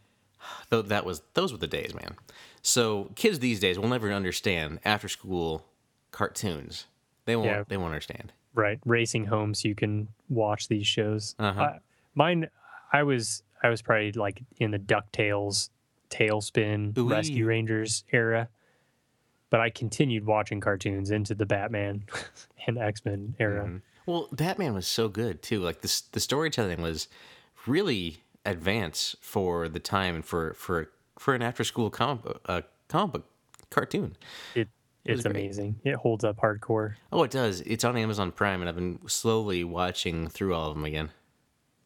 Though that was those were the days, man. So kids these days will never understand after school cartoons. They won't. Yeah. They won't understand. Right. Racing home so you can watch these shows. Uh-huh. I- mine I was I was probably like in the DuckTales, TaleSpin, Ooh-wee. Rescue Rangers era. But I continued watching cartoons into the Batman (laughs) and X Men era. Mm-hmm. Well, Batman was so good too. Like this, the storytelling was really advanced for the time and for for for an after school comic uh, comic book cartoon. It it's great. amazing. It holds up hardcore. Oh, it does. It's on Amazon Prime, and I've been slowly watching through all of them again.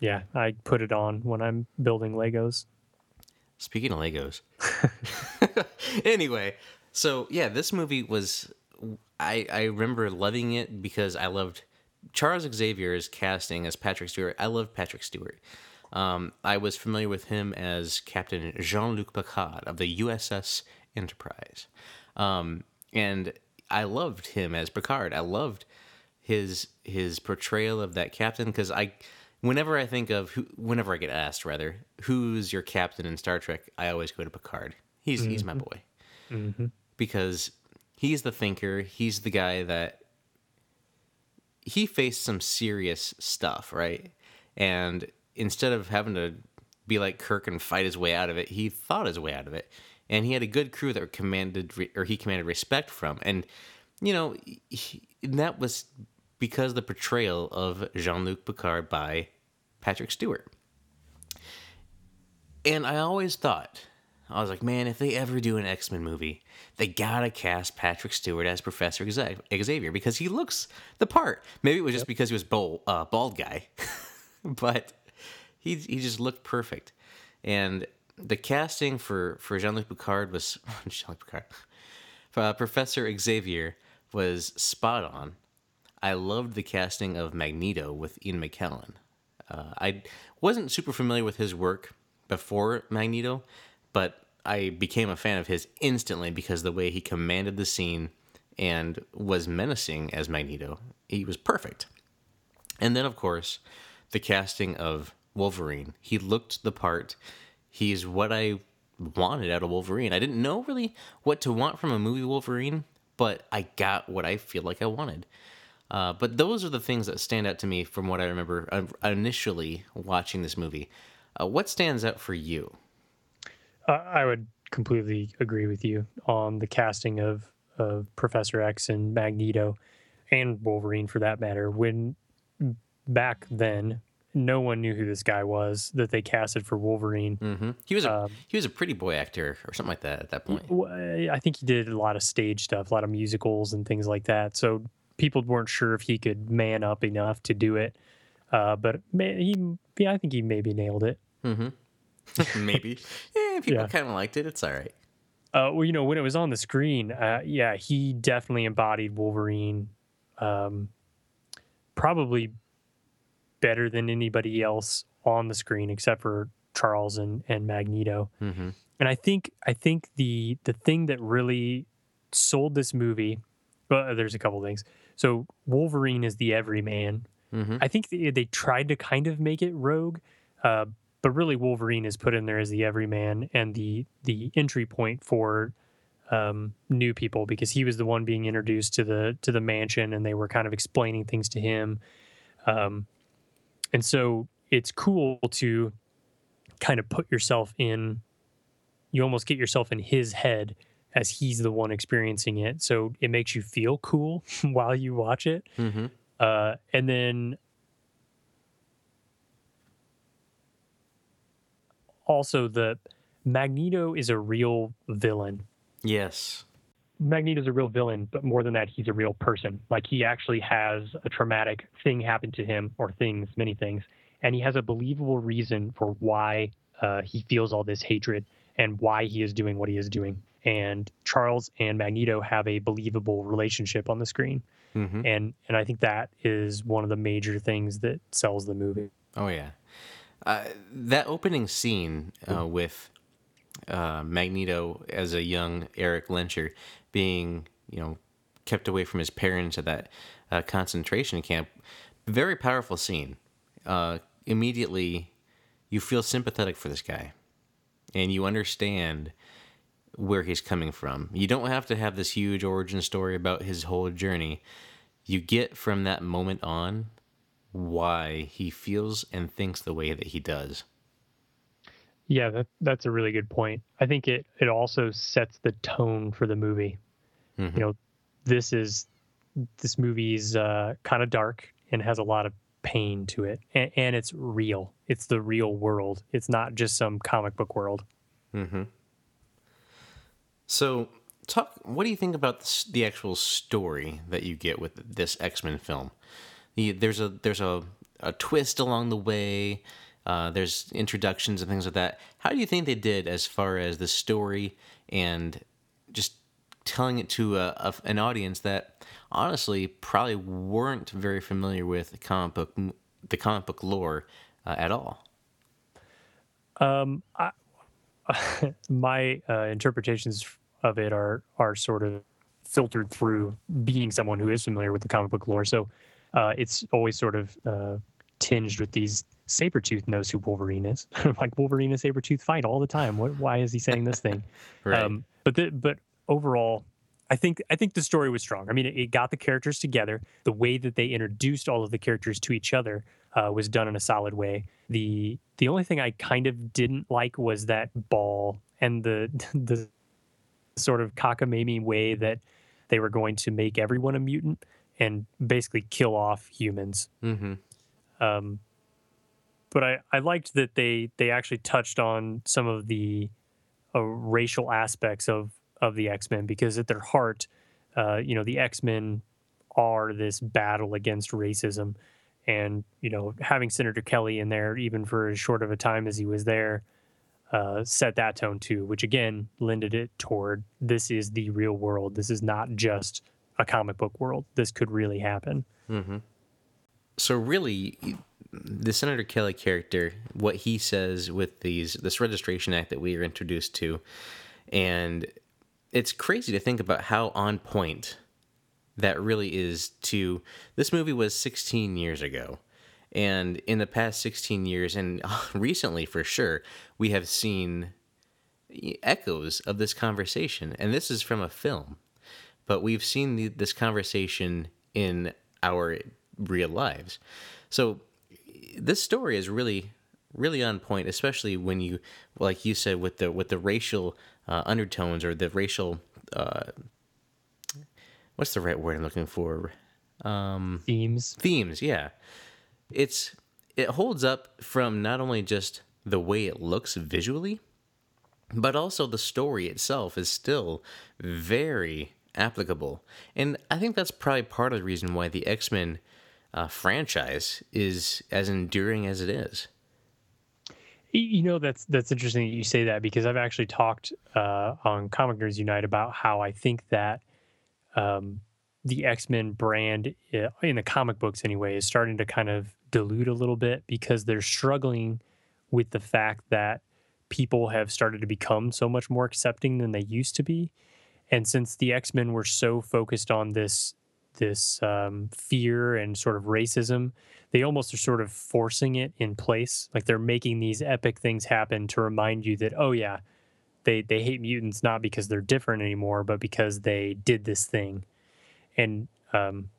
Yeah, I put it on when I'm building Legos. Speaking of Legos. (laughs) (laughs) anyway, so yeah, this movie was I I remember loving it because I loved Charles Xavier's casting as Patrick Stewart. I loved Patrick Stewart. Um, I was familiar with him as Captain Jean Luc Picard of the USS Enterprise, um, and I loved him as Picard. I loved his his portrayal of that captain because I whenever I think of who whenever I get asked rather who's your captain in Star Trek I always go to Picard. He's he's my boy. Hmm because he's the thinker. He's the guy that he faced some serious stuff right? And instead of having to be like Kirk and fight his way out of it he thought his way out of it. And he had a good crew that commanded re- or he commanded respect from. And you know he, and that was because the portrayal of Jean-Luc Picard by Patrick Stewart. And I always thought, I was like, man, if they ever do an X Men movie, they gotta cast Patrick Stewart as Professor Xavier because he looks the part. Maybe it was just because he was bald, uh, bald guy, (laughs) but he he just looked perfect. And the casting for for Jean Luc Picard was (laughs) Jean Luc Picard, (laughs) uh, Professor Xavier was spot on. I loved the casting of Magneto with Ian McKellen. Uh, I wasn't super familiar with his work before Magneto, but I became a fan of his instantly because the way he commanded the scene and was menacing as Magneto. He was perfect. And then, of course, the casting of Wolverine. He looked the part. He's what I wanted out of Wolverine. I didn't know really what to want from a movie Wolverine, but I got what I feel like I wanted. Uh, but those are the things that stand out to me from what I remember uh, initially watching this movie. Uh, what stands out for you? Uh, I would completely agree with you on the casting of, of Professor X and Magneto and Wolverine for that matter. When back then, no one knew who this guy was that they casted for Wolverine. Mm-hmm. He was a um, he was a pretty boy actor or something like that at that point. I think he did a lot of stage stuff, a lot of musicals and things like that. So people weren't sure if he could man up enough to do it. Uh, but he, yeah, I think he maybe nailed it. Mm-hmm. (laughs) maybe. (laughs) Yeah, people yeah. kind of liked it. It's all right. Uh, well, you know, when it was on the screen, uh, yeah, he definitely embodied Wolverine. Um, probably better than anybody else on the screen, except for Charles and and Magneto. Mm-hmm. And I think I think the the thing that really sold this movie, well, there's a couple things. So Wolverine is the everyman. Mm-hmm. I think they, they, tried to kind of make it Rogue, uh, but really Wolverine is put in there as the everyman and the the entry point for um, new people because he was the one being introduced to the to the mansion and they were kind of explaining things to him. Um, and so it's cool to kind of put yourself in you almost get yourself in his head as he's the one experiencing it. So it makes you feel cool (laughs) while you watch it. Mm-hmm. Uh, and then also the Magneto is a real villain. Yes. Magneto's a real villain, but more than that, he's a real person. Like he actually has a traumatic thing happen to him, or things, many things, and he has a believable reason for why uh, he feels all this hatred and why he is doing what he is doing and Charles and Magneto have a believable relationship on the screen. Mm-hmm. And and I think that is one of the major things that sells the movie. Oh yeah, uh, that opening scene uh, with uh, Magneto as a young Eric Lehnsherr being you know kept away from his parents at that uh, concentration camp, very powerful scene. Uh, immediately, you feel sympathetic for this guy, and you understand where he's coming from. You don't have to have this huge origin story about his whole journey. You get from that moment on why he feels and thinks the way that he does. Yeah, that, that's a really good point. I think it it also sets the tone for the movie. Mm-hmm. You know, this is this movie's uh, kind of dark and has a lot of pain to it, and, and, it's real. It's the real world. It's not just some comic book world. Mm-hmm. So, talk. What do you think about the, actual story that you get with this X Men film? The, there's a there's a, a twist along the way. Uh, there's introductions and things like that. How do you think they did as far as the story and just telling it to a, a, an audience that honestly probably weren't very familiar with the comic book the comic book lore uh, at all? Um, I, (laughs) my uh, interpretations of it are are sort of filtered through being someone who is familiar with the comic book lore. So uh, it's always sort of uh, tinged with these Sabretooth knows who Wolverine is. (laughs) like Wolverine and Sabretooth fight all the time. What, why is he saying this thing? (laughs) right. Um, but the, but overall, I think I think the story was strong. I mean, it, it, got the characters together. The way that they introduced all of the characters to each other uh, was done in a solid way. The the only thing I kind of didn't like was that ball and the (laughs) the sort of cockamamie way that they were going to make everyone a mutant and basically kill off humans. Mm-hmm. Um, but I, I liked that they they actually touched on some of the uh, racial aspects of of the X Men because at their heart, uh, you know, the X Men are this battle against racism, and you know, having Senator Kelly in there even for as short of a time as he was there uh, set that tone too, which again lended it toward this is the real world. This is not just a comic book world. This could really happen. Mm-hmm. So really, the Senator Kelly character, what he says with these this registration act that we are introduced to, and it's crazy to think about how on point that really is to this movie was 16 years ago. And in the past 16 years, and (laughs) recently for sure, we have seen echoes of this conversation. And this is from a film, but we've seen the, this conversation in our real lives. So this story is really really on point especially when you like you said with the with the racial uh, undertones or the racial uh, what's the right word i'm looking for? Um themes? themes yeah. It's it holds up from not only just the way it looks visually but also the story itself is still very applicable. And i think that's probably part of the reason why the x-men uh, franchise is as enduring as it is. You know that's that's interesting that you say that because I've actually talked uh, on Comic Nerds Unite about how I think that um, the X Men brand uh, in the comic books anyway is starting to kind of dilute a little bit because they're struggling with the fact that people have started to become so much more accepting than they used to be. And since the X Men were so focused on this this um, fear and sort of racism, they almost are sort of forcing it in place. Like they're making these epic things happen to remind you that, oh yeah, they they hate mutants not because they're different anymore, but because they did this thing. And um,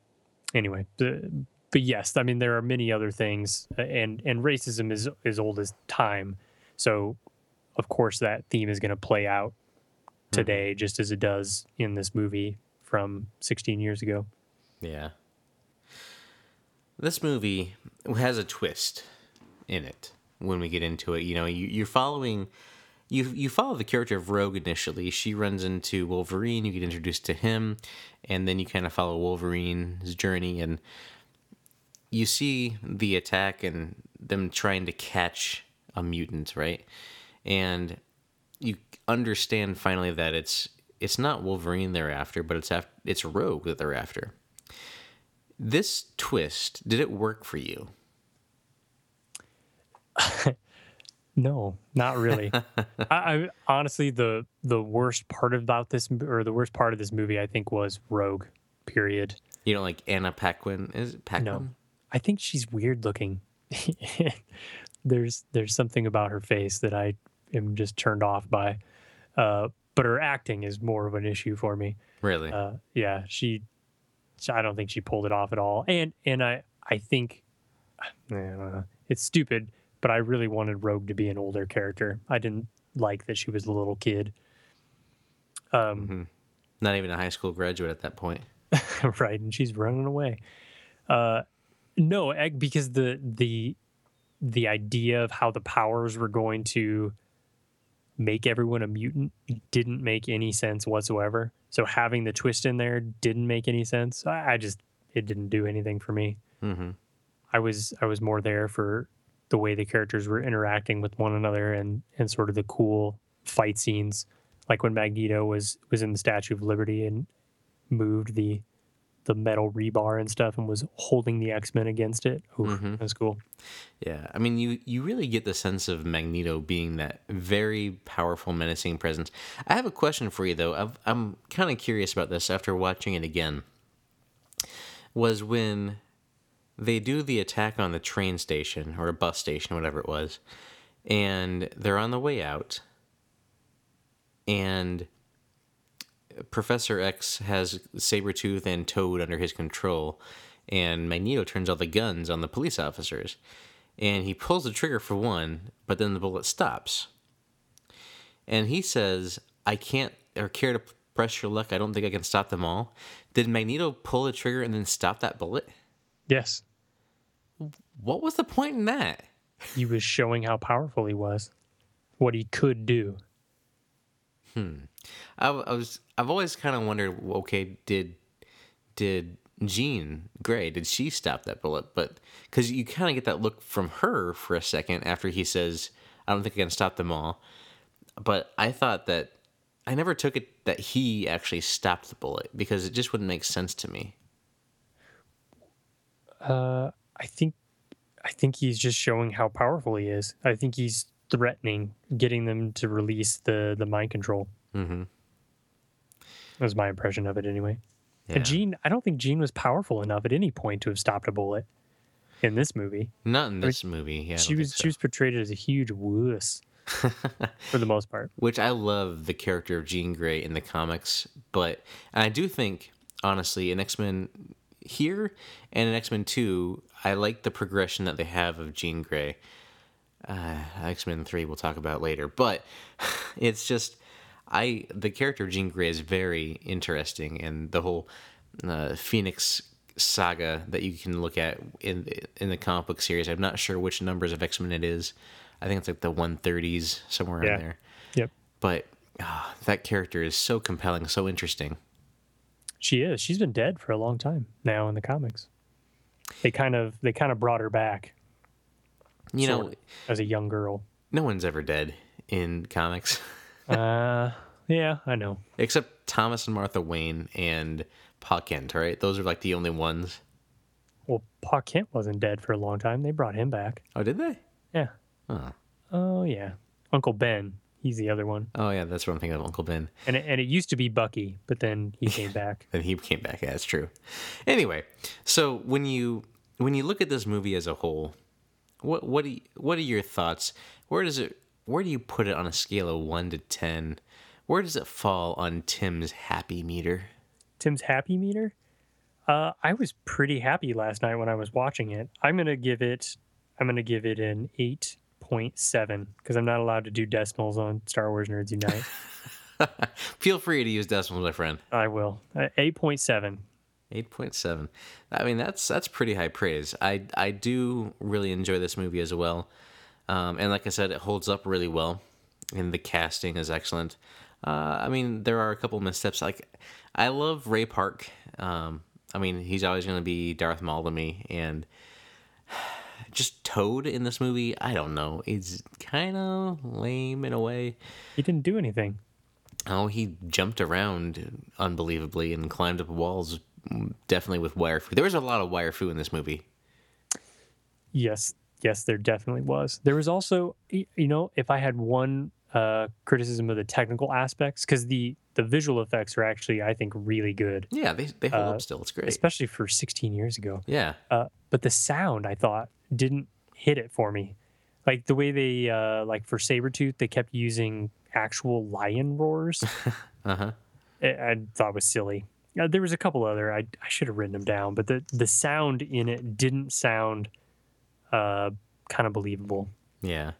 anyway, the, but yes, I mean there are many other things, uh, and and racism is as old as time. So, of course, that theme is going to play out mm-hmm. today, mm-hmm. just as it does in this movie from 16 years ago. Yeah. This movie has a twist in it when we get into it. You know, you, you're following you you follow the character of Rogue initially. She runs into Wolverine. You get introduced to him, and then you kind of follow Wolverine's journey, and you see the attack and them trying to catch a mutant, right? And you understand finally that it's it's not Wolverine they're after, but it's after, it's Rogue that they're after. This twist, did it work for you? (laughs) no, not really. (laughs) I, I, honestly the the worst part about this or the worst part of this movie I think was Rogue. Period. You know, like Anna Paquin is it Paquin? No, I think she's weird looking. (laughs) there's there's something about her face that I am just turned off by. Uh, but her acting is more of an issue for me. Really? Uh, yeah, she I don't think she pulled it off at all. And and I I think (sighs) uh, it's stupid, but I really wanted Rogue to be an older character. I didn't like that she was a little kid. Um, mm-hmm. Not even a high school graduate at that point. (laughs) right, and she's running away. Uh, no, egg because the the the idea of how the powers were going to make everyone a mutant didn't make any sense whatsoever. So having the twist in there didn't make any sense. I, I just it didn't do anything for me. Mm-hmm. I was I was more there for the way the characters were interacting with one another and and sort of the cool fight scenes, like when Magneto was was in the Statue of Liberty and moved the the metal rebar and stuff and was holding the X Men against it. Oof, mm-hmm. That's cool. Yeah, I mean, you you really get the sense of Magneto being that very powerful, menacing presence. I have a question for you though. i I'm kind of curious about this after watching it again. Was when they do the attack on the train station or a bus station, whatever it was, and they're on the way out, and Professor X has Sabretooth and Toad under his control, and Magneto turns all the guns on the police officers. And he pulls the trigger for one, but then the bullet stops. And he says, I can't or care to press your luck. I don't think I can stop them all. Did Magneto pull the trigger and then stop that bullet? Yes. What was the point in that? He was showing how powerful he was, what he could do. Hmm. I, I was. I've always kind of wondered. Okay, did did Jean Grey did she stop that bullet? But because you kind of get that look from her for a second after he says, "I don't think I can stop them all." But I thought that I never took it that he actually stopped the bullet because it just wouldn't make sense to me. Uh, I think I think he's just showing how powerful he is. I think he's threatening getting them to release the the mind control. Mm-hmm. That was my impression of it, anyway. Yeah. And Jean, I don't think Jean was powerful enough at any point to have stopped a bullet in this movie. Not in this movie. Yeah, she was so. she was portrayed as a huge wuss (laughs) for the most part. which I love the character of Jean Grey in the comics, but I do think honestly in X Men here and in X Men Two, I like the progression that they have of Jean Grey. Uh, X Men Three we'll talk about later, but (laughs) it's just I the character of Jean Grey is very interesting, and the whole uh, Phoenix saga that you can look at in in the comic book series. I'm not sure which numbers of X Men it is. I think it's like the 130s somewhere Yeah. in there Yep. but ah, that character is so compelling, so interesting. She is. She's been dead for a long time now in the comics. They kind of they kind of brought her back You know, as a young girl. no one's ever dead in comics (laughs) Uh yeah, I know. except Thomas and Martha Wayne and Pa Kent. Right, those are like the only ones. Well, Pa Kent wasn't dead for a long time. They brought him back. Oh, did they? Yeah. Oh, Oh yeah. Uncle Ben. He's the other one. oh yeah, that's what I'm thinking of, Uncle Ben. And it, and it used to be Bucky, but then he (laughs) came back. Then he came back. Yeah, that's true. Anyway, so when you when you look at this movie as a whole, what what do you, what are your thoughts? Where does it where do you put it on a scale of one to ten? Where does it fall on Tim's happy meter? Tim's happy meter. Uh, I was pretty happy last night when I was watching it. I'm gonna give it. I'm gonna give it an eight point seven because I'm not allowed to do decimals on Star Wars Nerds Unite. (laughs) Feel free to use decimals, my friend. I will. Uh, Eight point seven. Eight point seven. I mean, that's that's pretty high praise. I I do really enjoy this movie as well, um, and like I said, it holds up really well, and the casting is excellent. Uh, I mean, there are a couple missteps. Like, I love Ray Park. Um, I mean, he's always going to be Darth Maul to me, and just Toad in this movie. I don't know. It's kind of lame in a way. He didn't do anything. Oh, he jumped around unbelievably and climbed up walls, definitely with wire fu. There was a lot of wire fu in this movie. Yes, yes, there definitely was. There was also, you know, if I had one uh, criticism of the technical aspects, because the the visual effects are actually, I think, really good, Yeah, they, they hold Uh, up still. It's great. especially for 16 years ago. Yeah. Uh, but the sound, I thought, didn't hit it for me. Like the way they, uh, like for Sabretooth, they kept using actual lion roars. (laughs) Uh huh. I, I thought was silly. Uh, there was a couple other, I, I should have written them down, but the, the sound in it didn't sound uh, kind of believable. Yeah.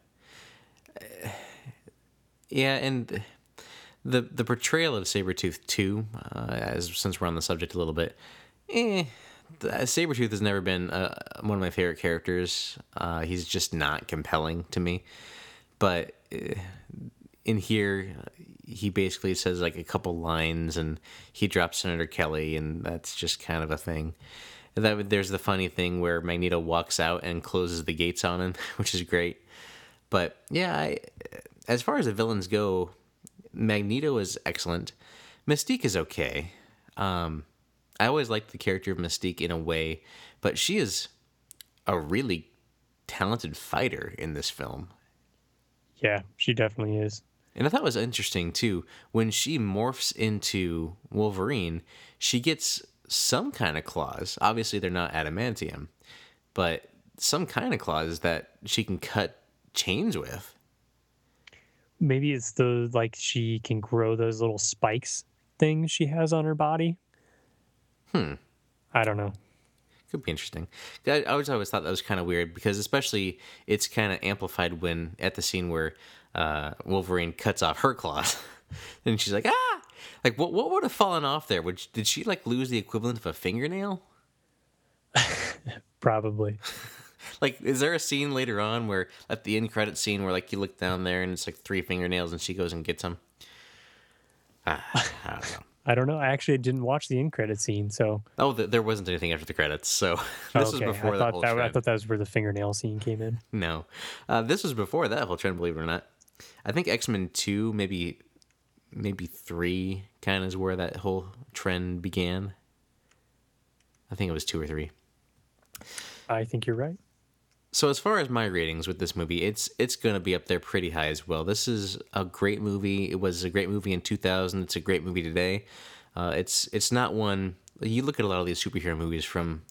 (sighs) Yeah, and the the portrayal of Sabretooth too, uh, as since we're on the subject a little bit, eh. The- Sabretooth has never been uh, one of my favorite characters. Uh, he's just not compelling to me. But uh, in here, he basically says like a couple lines, and he drops Senator Kelly, and that's just kind of a thing. That there's the funny thing where Magneto walks out and closes the gates on him, (laughs) which is great. But yeah, I, as far as the villains go, Magneto is excellent. Mystique is okay. Um, I always liked the character of Mystique in a way, but she is a really talented fighter in this film. Yeah, she definitely is. And I thought it was interesting too when she morphs into Wolverine, she gets some kind of claws. Obviously, they're not adamantium, but some kind of claws that she can cut chains with. Maybe it's the like she can grow those little spikes things she has on her body. Hmm. I don't know. Could be interesting. I always always thought that was kind of weird because especially it's kind of amplified when at the scene where uh, Wolverine cuts off her claws, (laughs) and she's like, ah, like what what would have fallen off there? Would did she like lose the equivalent of a fingernail? (laughs) Probably. (laughs) Like, is there a scene later on where at the end credit scene where like you look down there and it's like three fingernails and she goes and gets them? Ah, I don't know. I don't know. I actually didn't watch the end credit scene, so Oh, th- there wasn't anything after the credits, so (laughs) this okay. was before I that thought whole that I thought that was where the fingernail scene came in. No, uh, this was before that whole trend. Believe it or not, I think X Men Two, maybe, maybe three, kind of is where that whole trend began. I think it was two or three. I think you're right. So as far as my ratings with this movie, it's it's going to be up there pretty high as well. This is a great movie. It was a great movie in 2000. It's a great movie today. Uh, it's it's not one. You look at a lot of these superhero movies from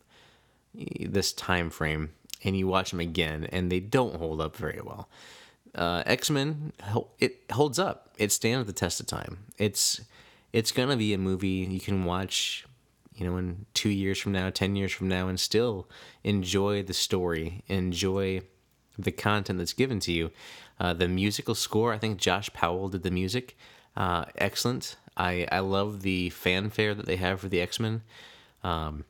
this time frame, and you watch them again, and they don't hold up very well. Uh, X Men, it holds up. It stands the test of time. It's it's gonna be a movie you can watch, you know, in two years from now, ten years from now, and still enjoy the story, enjoy the content that's given to you. Uh, the musical score, I think Josh Powell did the music. Uh, excellent. I, I love the fanfare that they have for the X Men. Um,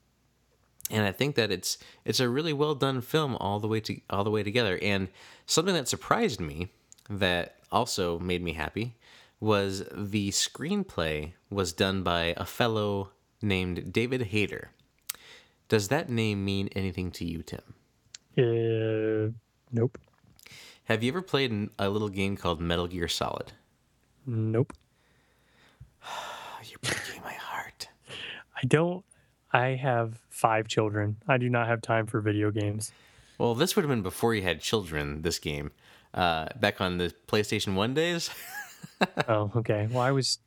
and I think that it's it's a really well done film all the way to all the way together. And something that surprised me that also made me happy was the screenplay was done by a fellow named David Hayter. Does that name mean anything to you, Tim? Uh, nope. Have you ever played a little game called Metal Gear Solid? Nope. (sighs) You're breaking my heart. I don't. I have five children. I do not have time for video games. Well, this would have been before you had children. This game, uh, back on the PlayStation One days. (laughs) oh, okay. Well, I was.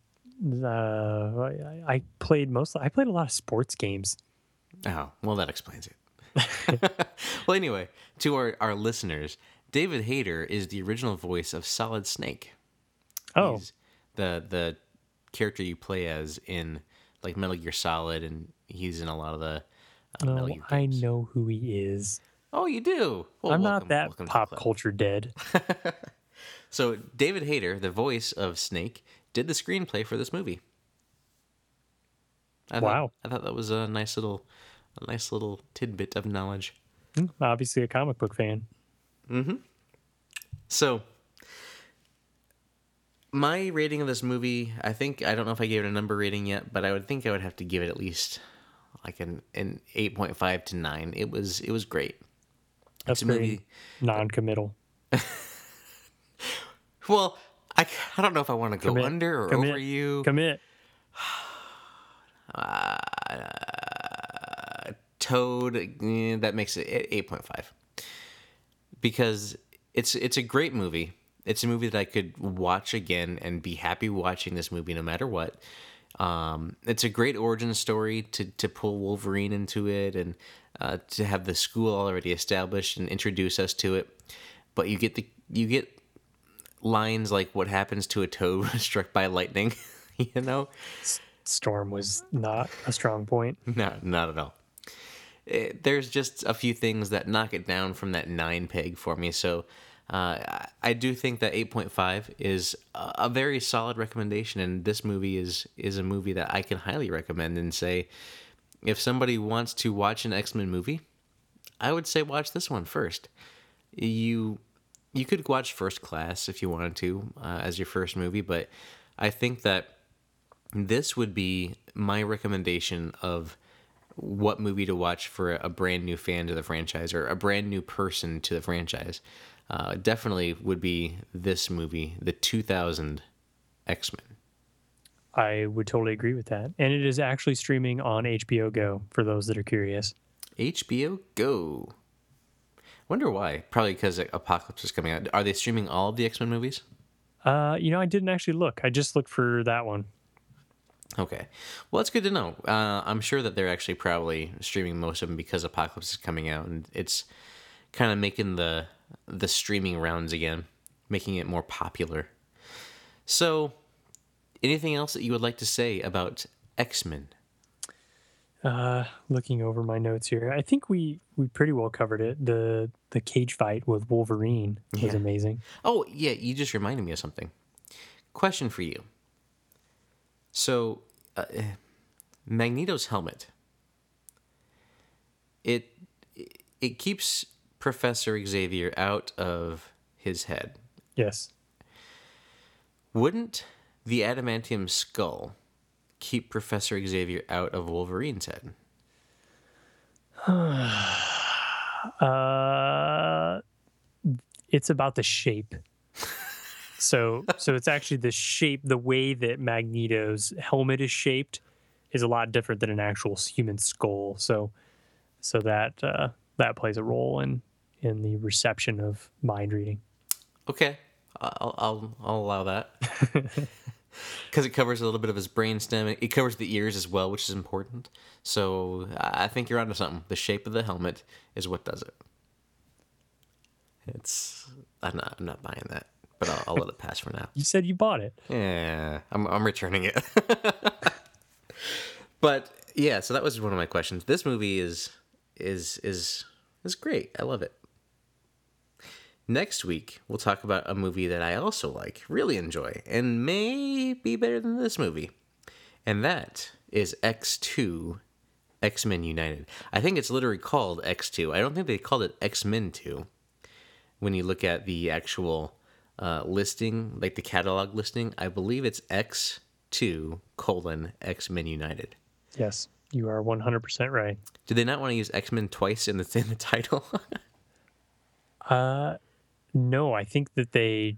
Uh, I played mostly. I played a lot of sports games. Oh, well, that explains it. (laughs) well, anyway, to our, our listeners, David Hayter is the original voice of Solid Snake. Oh, He's the the character you play as in like Metal Gear Solid, and he's in a lot of the uh, Gear I know who he is. Oh, you do. Well, I'm welcome- not that welcome to the pop culture dead. (laughs) So David Hayter, the voice of Snake, did the screenplay for this movie. I Wow. Thought, I thought that was a nice little, a nice little tidbit of knowledge. Hmm, Obviously, a comic book fan. So, my rating of this movie, I think I don't know if I gave it a number rating yet, but I would think I would have to give it at least like an an eight point five to nine. It was it was great. That's it's a very movie. non-committal. (laughs) Well, I, I don't know if I want to go Commit. under or Commit. over you. Commit. (sighs) Toad, eh, that makes it eight point five because it's it's a great movie. It's a movie that I could watch again and be happy watching this movie no matter what. Um, it's a great origin story to to pull Wolverine into it and uh, to have the school already established and introduce us to it. But you get the you get lines like what happens to a toad struck by lightning. (laughs) you know, Storm was not a strong point. (laughs) no, not at all. Eh, there's just a few things that knock it down from that nine peg for me. So uh, I- I do think that 8.5 is a a very solid recommendation, and this movie is is a movie that I can highly recommend and say if somebody wants to watch an X Men movie, I would say watch this one first. You you could watch First Class if you wanted to uh, as your first movie, but I think that this would be my recommendation of what movie to watch for a brand new fan to the franchise or a brand new person to the franchise. Uh, definitely would be this movie, the 2000 X Men. I would totally agree with that. And it is actually streaming on HBO Go for those that are curious. HBO Go. Wonder why? Probably because Apocalypse is coming out. Are they streaming all of the X Men movies? Uh, you know, I didn't actually look. I just looked for that one. Okay. Well, that's good to know. Uh, I'm sure that they're actually probably streaming most of them because Apocalypse is coming out, and it's kind of making the the streaming rounds again, making it more popular. So, anything else that you would like to say about X Men? Uh, looking over my notes here, I think we we pretty well covered it. the The cage fight with Wolverine was Yeah. amazing. Oh, yeah, you just reminded me of something. Question for you. So, uh, Magneto's helmet. It it keeps Professor Xavier out of his head. Yes. Wouldn't the adamantium skull keep Professor Xavier out of Wolverine's (sighs) head? Uh, it's about the shape. (laughs) so so it's actually the shape, the way that Magneto's helmet is shaped is a lot different than an actual human skull. So so that uh, that plays a role in in the reception of mind reading. Okay, I'll I'll, I'll allow that. (laughs) because it covers a little bit of his brainstem. It covers the ears as well, which is important. So I think you're onto something. The shape of the helmet is what does it. It's I'm not I'm not buying that, but I'll, I'll let it pass for now. (laughs) You said you bought it. Yeah, I'm I'm returning it. (laughs) but yeah, so that was one of my questions. This movie is is is is great. I love it. Next week, we'll talk about a movie that I also like, really enjoy, and may be better than this movie. And that is X2 X Men United. I think it's literally called X2. I don't think they called it X Men 2 when you look at the actual uh, listing, like the catalog listing. I believe it's X2 colon X Men United. Yes, you are 100% right. Did they not want to use X Men twice in the, (laughs) in the title? Uh, no, I think that they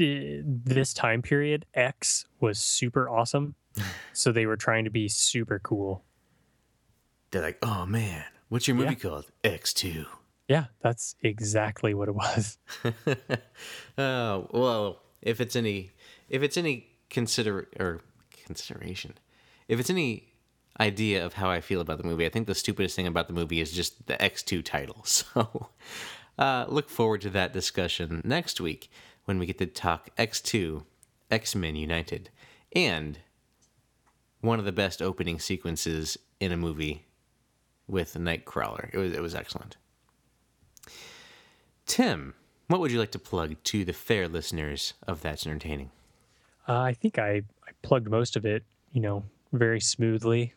eh, this time period X was super awesome, (laughs) so they were trying to be super cool. They're like, oh man, what's your movie called? X2. Yeah, that's exactly what it was. (laughs) Oh well, if it's any, if it's any consider or consideration, if it's any idea of how I feel about the movie, I think the stupidest thing about the movie is just the X2 title. (laughs) So, uh, look forward to that discussion next week when we get to talk X2, X Men United, and one of the best opening sequences in a movie with Nightcrawler. It was it was excellent. Tim, what would you like to plug to the fair listeners of That's Entertaining? Uh, I think I, I plugged most of it, you know, very smoothly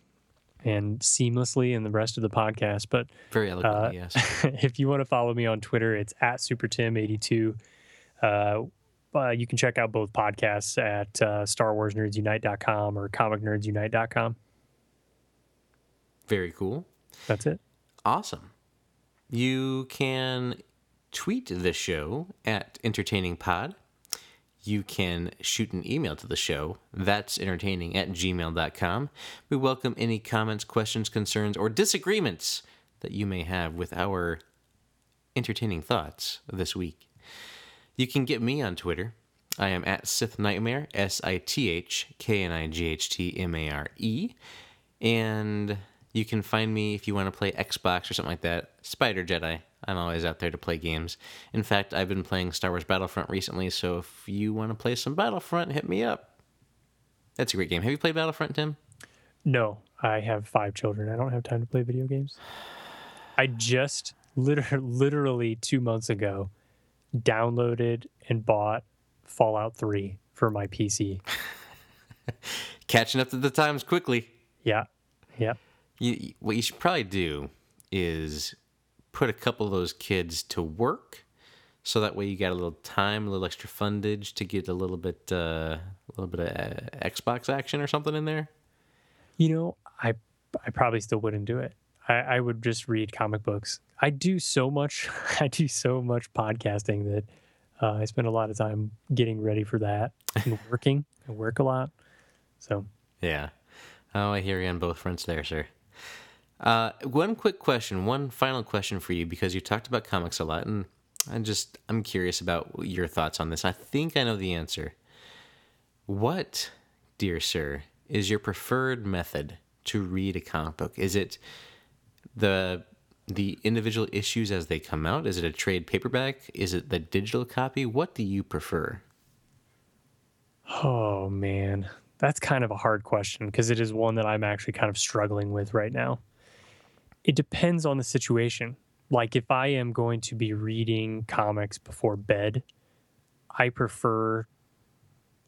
and seamlessly in the rest of the podcast. But Very eloquently, Uh, yes. (laughs) if you want to follow me on Twitter, it's at SuperTim82. Uh, uh, you can check out both podcasts at uh, StarWarsNerdsUnite.com or ComicNerdsUnite.com. Very cool. That's it. Awesome. You can tweet the show at Entertaining Pod. You can shoot an email to the show. That's entertaining at gmail.com. We welcome any comments, questions, concerns, or disagreements that you may have with our entertaining thoughts this week. You can get me on Twitter. I am at Sith Knightmare, S I T H K N I G H T M A R E. And you can find me if you want to play Xbox or something like that. Spider Jedi. I'm always out there to play games. In fact, I've been playing Star Wars Battlefront recently, so if you want to play some Battlefront, hit me up. That's a great game. Have you played Battlefront, Tim? No, I have five children. I don't have time to play video games. I just liter- (laughs) literally two months ago downloaded and bought Fallout 3 for my PC. (laughs) Catching up to the times quickly. Yeah. Yeah. You, you- what you should probably do is put a couple of those kids to work, so that way you got a little time, a little extra fundage to get a little bit, uh, a little bit of uh, Xbox action or something in there. You know, I I probably still wouldn't do it. I, I would just read comic books. I do so much. (laughs) I do so much podcasting that uh, I spend a lot of time getting ready for that and working. I work a lot, so (laughs) Yeah. Oh, I hear you on both fronts there, sir. Uh, one quick question, one final question for you, because you talked about comics a lot, and I just I'm curious about your thoughts on this. I think I know the answer. What, dear sir, is your preferred method to read a comic book? Is it the the individual issues as they come out? Is it a trade paperback? Is it the digital copy? What do you prefer? Oh man, that's kind of a hard question because it is one that I'm actually kind of struggling with right now. It depends on the situation. Like if I am going to be reading comics before bed, I prefer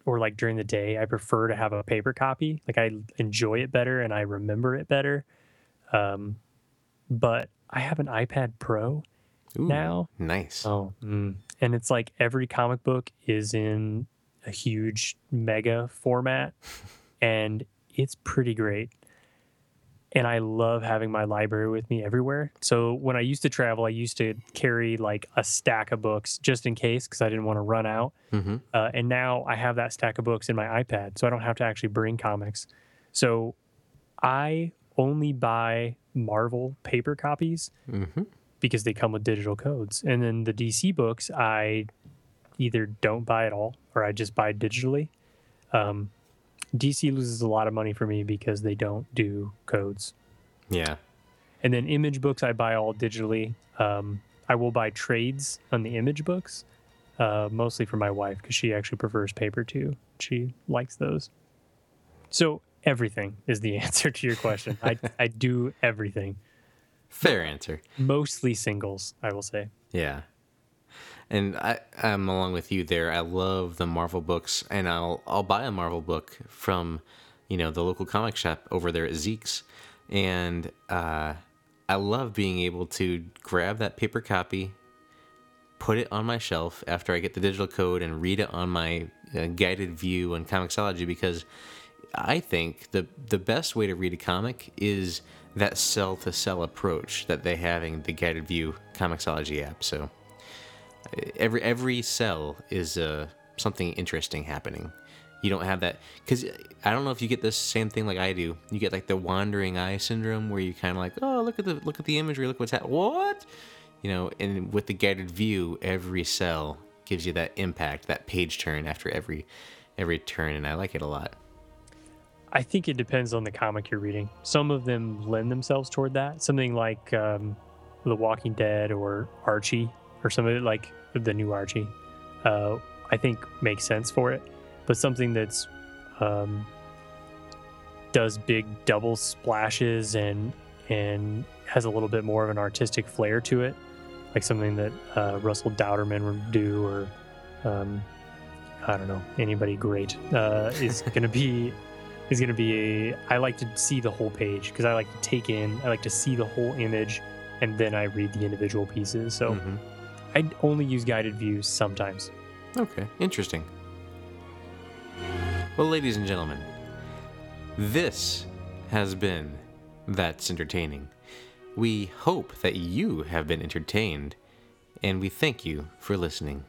or like during the day, I prefer to have a paper copy. Like I enjoy it better and I remember it better. Um, but I have an iPad Pro Ooh, now. nice. Oh, mm. and it's like every comic book is in a huge mega format, (laughs) and it's pretty great. And I love having my library with me everywhere. So when I used to travel, I used to carry like a stack of books just in case because I didn't want to run out. hmm Uh, and now I have that stack of books in my iPad, so I don't have to actually bring comics. So I only buy Marvel paper copies hmm because they come with digital codes. And then the DC books, I either don't buy at all or I just buy digitally. Um, DC loses a lot of money for me because they don't do codes. Yeah. And then image books, I buy all digitally. Um, I will buy trades on the image books, uh, mostly for my wife because she actually prefers paper too. She likes those. So everything is the (laughs) answer to your question. I, I do everything, Fair answer. mostly singles, I will say. Yeah. And I, I'm along with you there. I love the Marvel books, and I'll I'll buy a Marvel book from, you know, the local comic shop over there at Zeke's, and uh, I love being able to grab that paper copy, put it on my shelf after I get the digital code, and read it on my uh, guided view on Comixology because I think the the best way to read a comic is that cell to cell approach that they have in the guided view Comixology app. So every every cell is uh, something interesting happening. You don't have that because I don't know if you get this same thing like I do. You get like the wandering eye syndrome where you kind of like, oh, look at the look at the imagery, look what's happening. What? You know, and with the guided view, every cell gives you that impact, that page turn after every every turn, and I like it a lot. I think it depends on the comic you're reading. Some of them lend themselves toward that. Something like um, The Walking Dead or Archie or some of it like the new Archie, uh, I think makes sense for it. But something that's um, does big double splashes and and has a little bit more of an artistic flair to it, like something that uh, Russell Dauterman would do, or um, I don't know anybody great uh, is going to be (laughs) is going to be a I like to see the whole page because I like to take in I like to see the whole image and then I read the individual pieces. So Mhm. I only use guided views sometimes. Okay, interesting. Well, ladies and gentlemen, this has been That's Entertaining. We hope that you have been entertained, and we thank you for listening.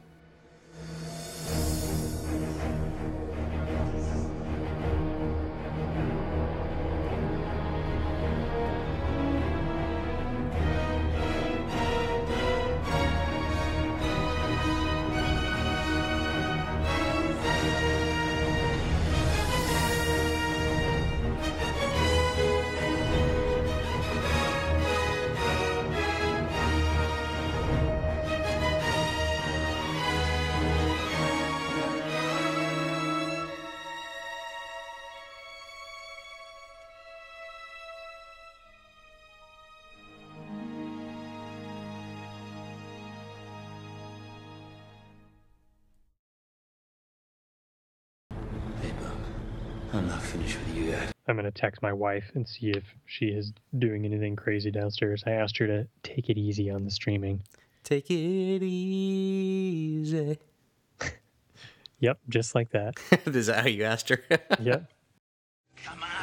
I'm going to text my wife and see if she is doing anything crazy downstairs. I asked her to take it easy on the streaming. Take it easy. Yep, just like that. (laughs) Is that how you asked her? Yep. (laughs) Come on.